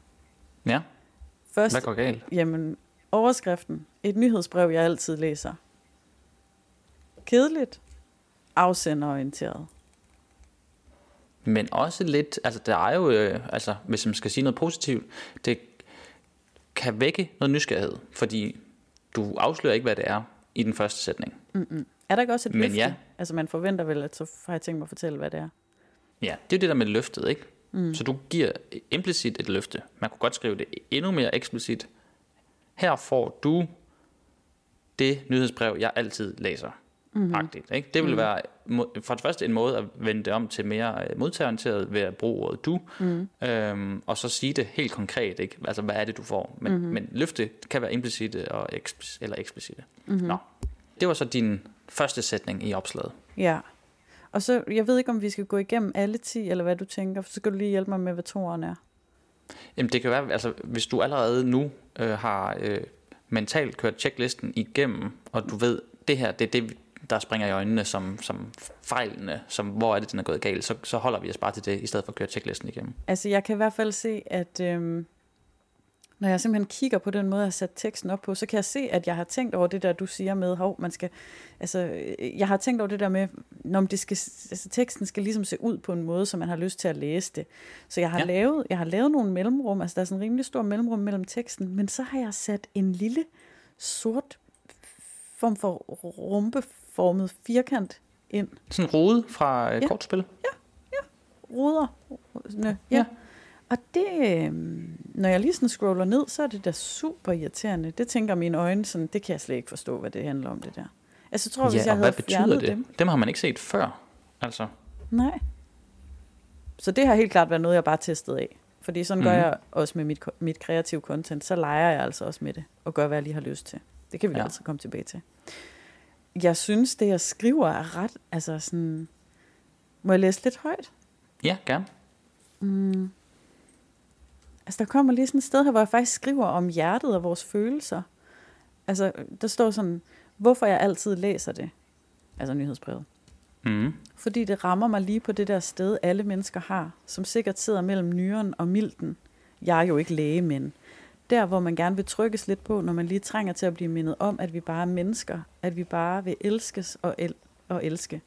Ja. Først, hvad går galt? Jamen, overskriften. Et nyhedsbrev, jeg altid læser. Kedeligt. Afsenderorienteret. Men også lidt, altså der er jo, øh, altså hvis man skal sige noget positivt, det kan vække noget nysgerrighed, fordi du afslører ikke, hvad det er i den første sætning. Mm-mm. Er der ikke også et Men løfte? Ja. Altså man forventer vel, at så har jeg tænkt mig at fortælle, hvad det er. Ja, det er det der med løftet, ikke? Mm. Så du giver implicit et løfte. Man kunne godt skrive det endnu mere eksplicit. Her får du det nyhedsbrev, jeg altid læser. Mm-hmm. Agtigt, ikke? Det vil mm. være for det første en måde at vende det om til mere øh, modtagerorienteret ved at bruge ordet du, mm. øhm, og så sige det helt konkret, ikke? Altså, hvad er det, du får? Men, mm-hmm. men løfte kan være implicite og eksplicite, eller eksplicite. Mm-hmm. Nå. Det var så din første sætning i opslaget. Ja. Og så, jeg ved ikke, om vi skal gå igennem alle 10, eller hvad du tænker, for så skal du lige hjælpe mig med, hvad toeren er. Jamen det kan være, altså hvis du allerede nu øh, har øh, mentalt kørt checklisten igennem, og du ved, det her, det er det, der springer i øjnene som, som fejlene, som hvor er det, den er gået galt, så, så holder vi os bare til det, i stedet for at køre checklisten igennem. Altså jeg kan i hvert fald se, at øh, når jeg simpelthen kigger på den måde, jeg har sat teksten op på, så kan jeg se, at jeg har tænkt over det der, du siger med, hov, man skal, altså, jeg har tænkt over det der med, når det skal, altså, teksten skal ligesom se ud på en måde, så man har lyst til at læse det. Så jeg har, ja. lavet, jeg har lavet nogle mellemrum, altså der er sådan en rimelig stor mellemrum mellem teksten, men så har jeg sat en lille sort form for rumpeformet firkant ind. Sådan en rode fra ja. kortspil? Ja, ja. Ruder. Ja. ja. Og det, øh, når jeg lige sådan scroller ned, så er det da super irriterende. Det tænker mine øjne sådan, det kan jeg slet ikke forstå, hvad det handler om det der. Altså, jeg tror, ja, hvis jeg havde hvad betyder det? Dem, dem har man ikke set før, altså. Nej. Så det har helt klart været noget, jeg bare testet af. Fordi sådan mm-hmm. gør jeg også med mit, mit kreative content. Så leger jeg altså også med det, og gør, hvad jeg lige har lyst til. Det kan vi ja. altså komme tilbage til. Jeg synes, det jeg skriver er ret, altså sådan... Må jeg læse lidt højt? Ja, gerne. Mm. Altså, der kommer lige sådan et sted her, hvor jeg faktisk skriver om hjertet og vores følelser. Altså, der står sådan, hvorfor jeg altid læser det. Altså nyhedsbrevet. Mm. Fordi det rammer mig lige på det der sted, alle mennesker har, som sikkert sidder mellem nyren og milten. Jeg er jo ikke læge, men der, hvor man gerne vil trykkes lidt på, når man lige trænger til at blive mindet om, at vi bare er mennesker, at vi bare vil elskes og, el- og elske.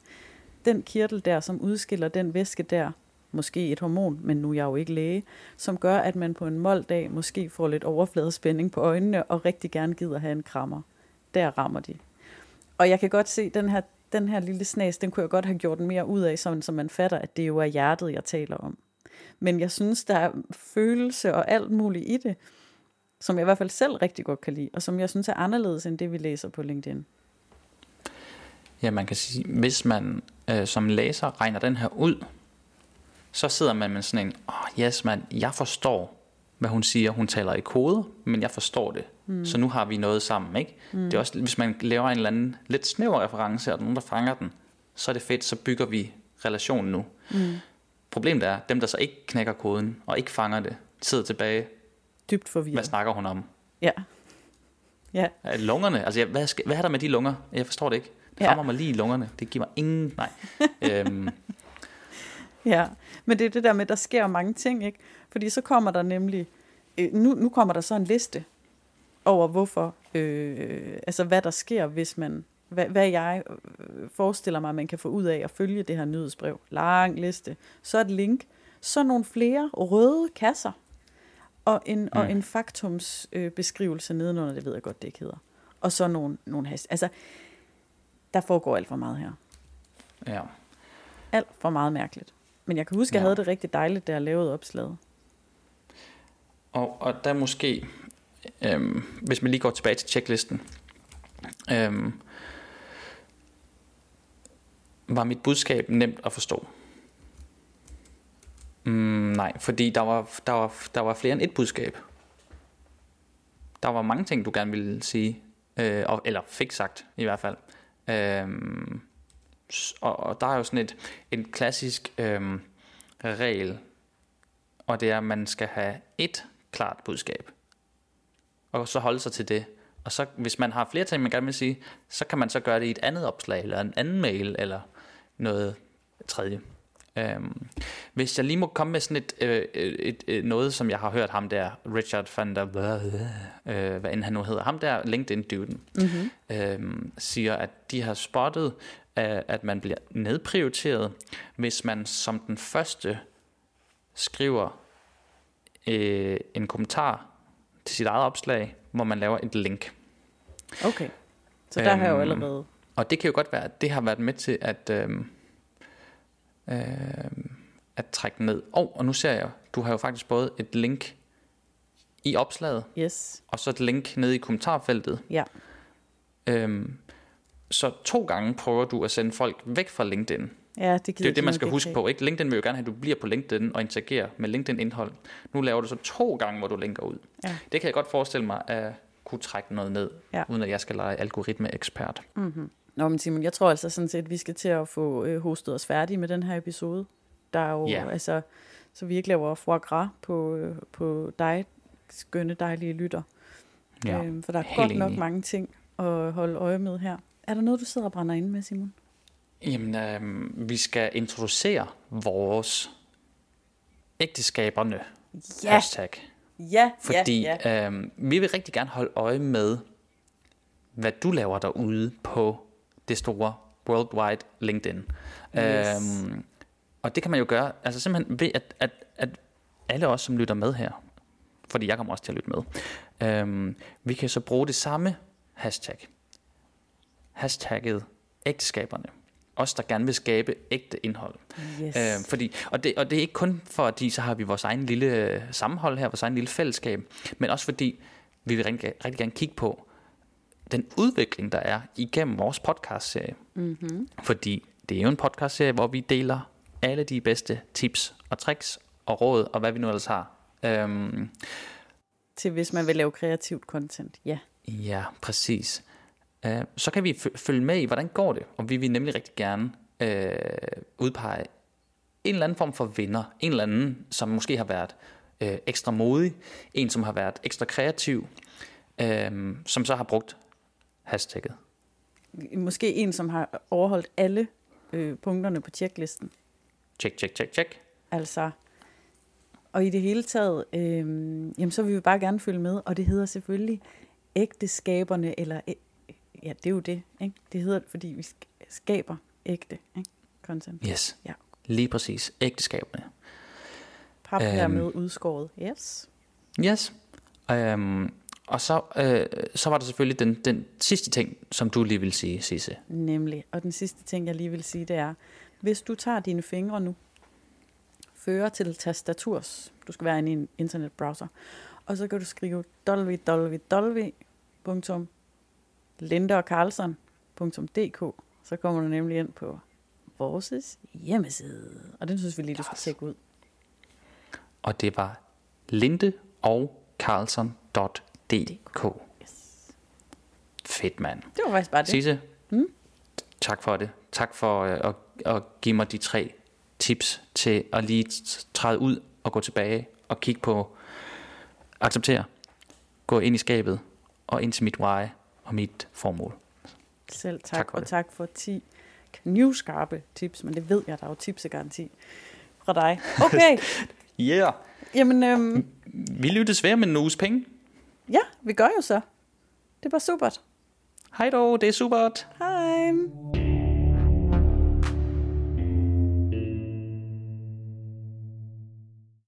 Den kirtel der, som udskiller den væske der, måske et hormon, men nu er jeg jo ikke læge, som gør, at man på en måldag måske får lidt overfladespænding på øjnene og rigtig gerne gider have en krammer. Der rammer de. Og jeg kan godt se, den her, den her lille snas, den kunne jeg godt have gjort den mere ud af, sådan, så man fatter, at det jo er hjertet, jeg taler om. Men jeg synes, der er følelse og alt muligt i det, som jeg i hvert fald selv rigtig godt kan lide, og som jeg synes er anderledes end det, vi læser på LinkedIn. Ja, man kan sige, hvis man øh, som læser regner den her ud, så sidder man med sådan en, åh oh, yes man, jeg forstår, hvad hun siger. Hun taler i kode, men jeg forstår det. Mm. Så nu har vi noget sammen, ikke? Mm. Det er også, hvis man laver en eller anden lidt snæver reference, og nogen, der fanger den, så er det fedt, så bygger vi relationen nu. Mm. Problemet er, dem der så ikke knækker koden, og ikke fanger det, sidder tilbage. Dybt forvirret. Hvad snakker hun om? Ja. Ja. Lungerne, altså hvad, skal, hvad er der med de lunger? Jeg forstår det ikke. Det Ja. rammer mig lige i lungerne. Det giver mig ingen... Nej. øhm, Ja, men det er det der med, at der sker mange ting, ikke? Fordi så kommer der nemlig, øh, nu, nu kommer der så en liste over hvorfor, øh, altså hvad der sker, hvis man, hvad, hvad jeg øh, forestiller mig, man kan få ud af at følge det her nyhedsbrev. Lang liste. Så et link. Så nogle flere røde kasser. Og en, mm. og en faktumsbeskrivelse øh, nedenunder, det ved jeg godt, det ikke hedder. Og så nogle, nogle hast. Altså, der foregår alt for meget her. ja. Alt for meget mærkeligt. Men jeg kan huske, at jeg Ja. havde det rigtig dejligt, da jeg lavede opslaget. Og, og der måske, øhm, hvis man lige går tilbage til checklisten, øhm, var mit budskab nemt at forstå? Mm, nej, fordi der var, der, var, der var flere end et budskab. Der var mange ting, du gerne ville sige, øh, eller fik sagt i hvert fald. Øhm, og, og der er jo sådan et, en klassisk øhm, regel, og det er, at man skal have et klart budskab. Og så holde sig til det. Og så, hvis man har flere ting, man gerne vil sige, så kan man så gøre det i et andet opslag, eller en anden mail, eller noget tredje. Øhm, hvis jeg lige må komme med sådan et, øh, et, et, et noget, som jeg har hørt ham der, Richard van der, øh, hvad end han nu hedder, ham der LinkedIn-duden, Mm-hmm. øhm, siger, at de har spottet, at man bliver nedprioriteret, hvis man som den første skriver øh, en kommentar til sit eget opslag, hvor man laver et link. Okay. Så der har jeg jo Øhm, allerede... Og det kan jo godt være, at det har været med til at, øhm, øhm, at trække ned. Og, og nu ser jeg, du har jo faktisk både et link i opslaget, Yes. og så et link nede i kommentarfeltet. Ja. Øhm, så to gange prøver du at sende folk væk fra LinkedIn. Ja, det Det er jo det, de man nok skal huske på. Ikke? LinkedIn vil jo gerne have, at du bliver på LinkedIn og interagerer med LinkedIn-indhold. Nu laver du så to gange, hvor du linker ud. Ja. Det kan jeg godt forestille mig at kunne trække noget ned, Ja. uden at jeg skal lege algoritme-ekspert. Mm-hmm. Nå, men Simon, jeg tror altså sådan set, at vi skal til at få øh, hostet os færdige med den her episode. Der er jo, Ja. altså, så vi ikke laver foie gras på, øh, på dig, skønne, dejlige lytter. Ja. Øhm, for der er helt godt nok enig. mange ting at holde øje med her. Er der noget, du sidder og brænder inde med, Simon? Jamen, øhm, vi skal introducere vores ægteskaberne Ja, hashtag. ja, Fordi ja, ja. Øhm, vi vil rigtig gerne holde øje med, hvad du laver derude på det store worldwide LinkedIn. Yes. Øhm, og det kan man jo gøre, altså simpelthen ved, at, at, at alle os, som lytter med her, fordi jeg kommer også til at lytte med, øhm, vi kan så bruge det samme hashtag. Hashtagget ægteskaberne. Os, der gerne vil skabe ægte indhold. Yes. Øh, fordi, og, det, og det er ikke kun fordi, så har vi vores egen lille øh, sammenhold her, vores egen lille fællesskab, men også fordi, vi vil rigtig, rigtig gerne kigge på den udvikling, der er igennem vores podcastserie. Mm-hmm. Fordi det er jo en podcastserie, hvor vi deler alle de bedste tips og tricks og råd, og hvad vi nu ellers har. Øhm, Til hvis man vil lave kreativt content, ja. Ja, præcis. Uh, så kan vi følge med i, hvordan går det, og vi vil nemlig rigtig gerne uh, udpege en eller anden form for vinder. En eller anden, som måske har været uh, ekstra modig, en som har været ekstra kreativ, uh, som så har brugt hashtagget. Måske en, som har overholdt alle øh, punkterne på checklisten. Check, check, check, check. Altså, og i det hele taget, øh, jamen så vil vi bare gerne følge med, og det hedder selvfølgelig ægteskaberne, eller ja, det er jo det, ikke? Det hedder, fordi vi sk- skaber ægte ikke? content. Yes. Ja. Lige præcis. Ægteskaberne. Pap her Øhm. med udskåret. Yes. Yes. Um, og så, uh, så var der selvfølgelig den, den sidste ting, som du lige vil sige, Sisse. Nemlig. Og den sidste ting, jeg lige vil sige, det er, hvis du tager dine fingre nu, fører til tastaturs, du skal være inde i en internetbrowser, og så kan du skrive www.lindeogkarlsson.dk så kommer du nemlig ind på vores hjemmeside. Og den synes vi lige, du skal tjekke ud. Og det var linde og carlson.dk. Yes. Fedt, mand. Det var faktisk bare det. Sisse, Mm. tak for det. Tak for øh, at, at give mig de tre tips til at lige træde ud og gå tilbage og kigge på, acceptere, gå ind i skabet og ind til mit why og mit formål. Selv tak, Tak og det. tak for 10 knivskarpe tips, men det ved jeg, der er jo tipsegaranti fra dig. Okay, Yeah! jamen øhm, Vi lyttes ved med en uges penge. ja, vi gør jo så. Det bare supert. Hej dog, det er supert. Hej.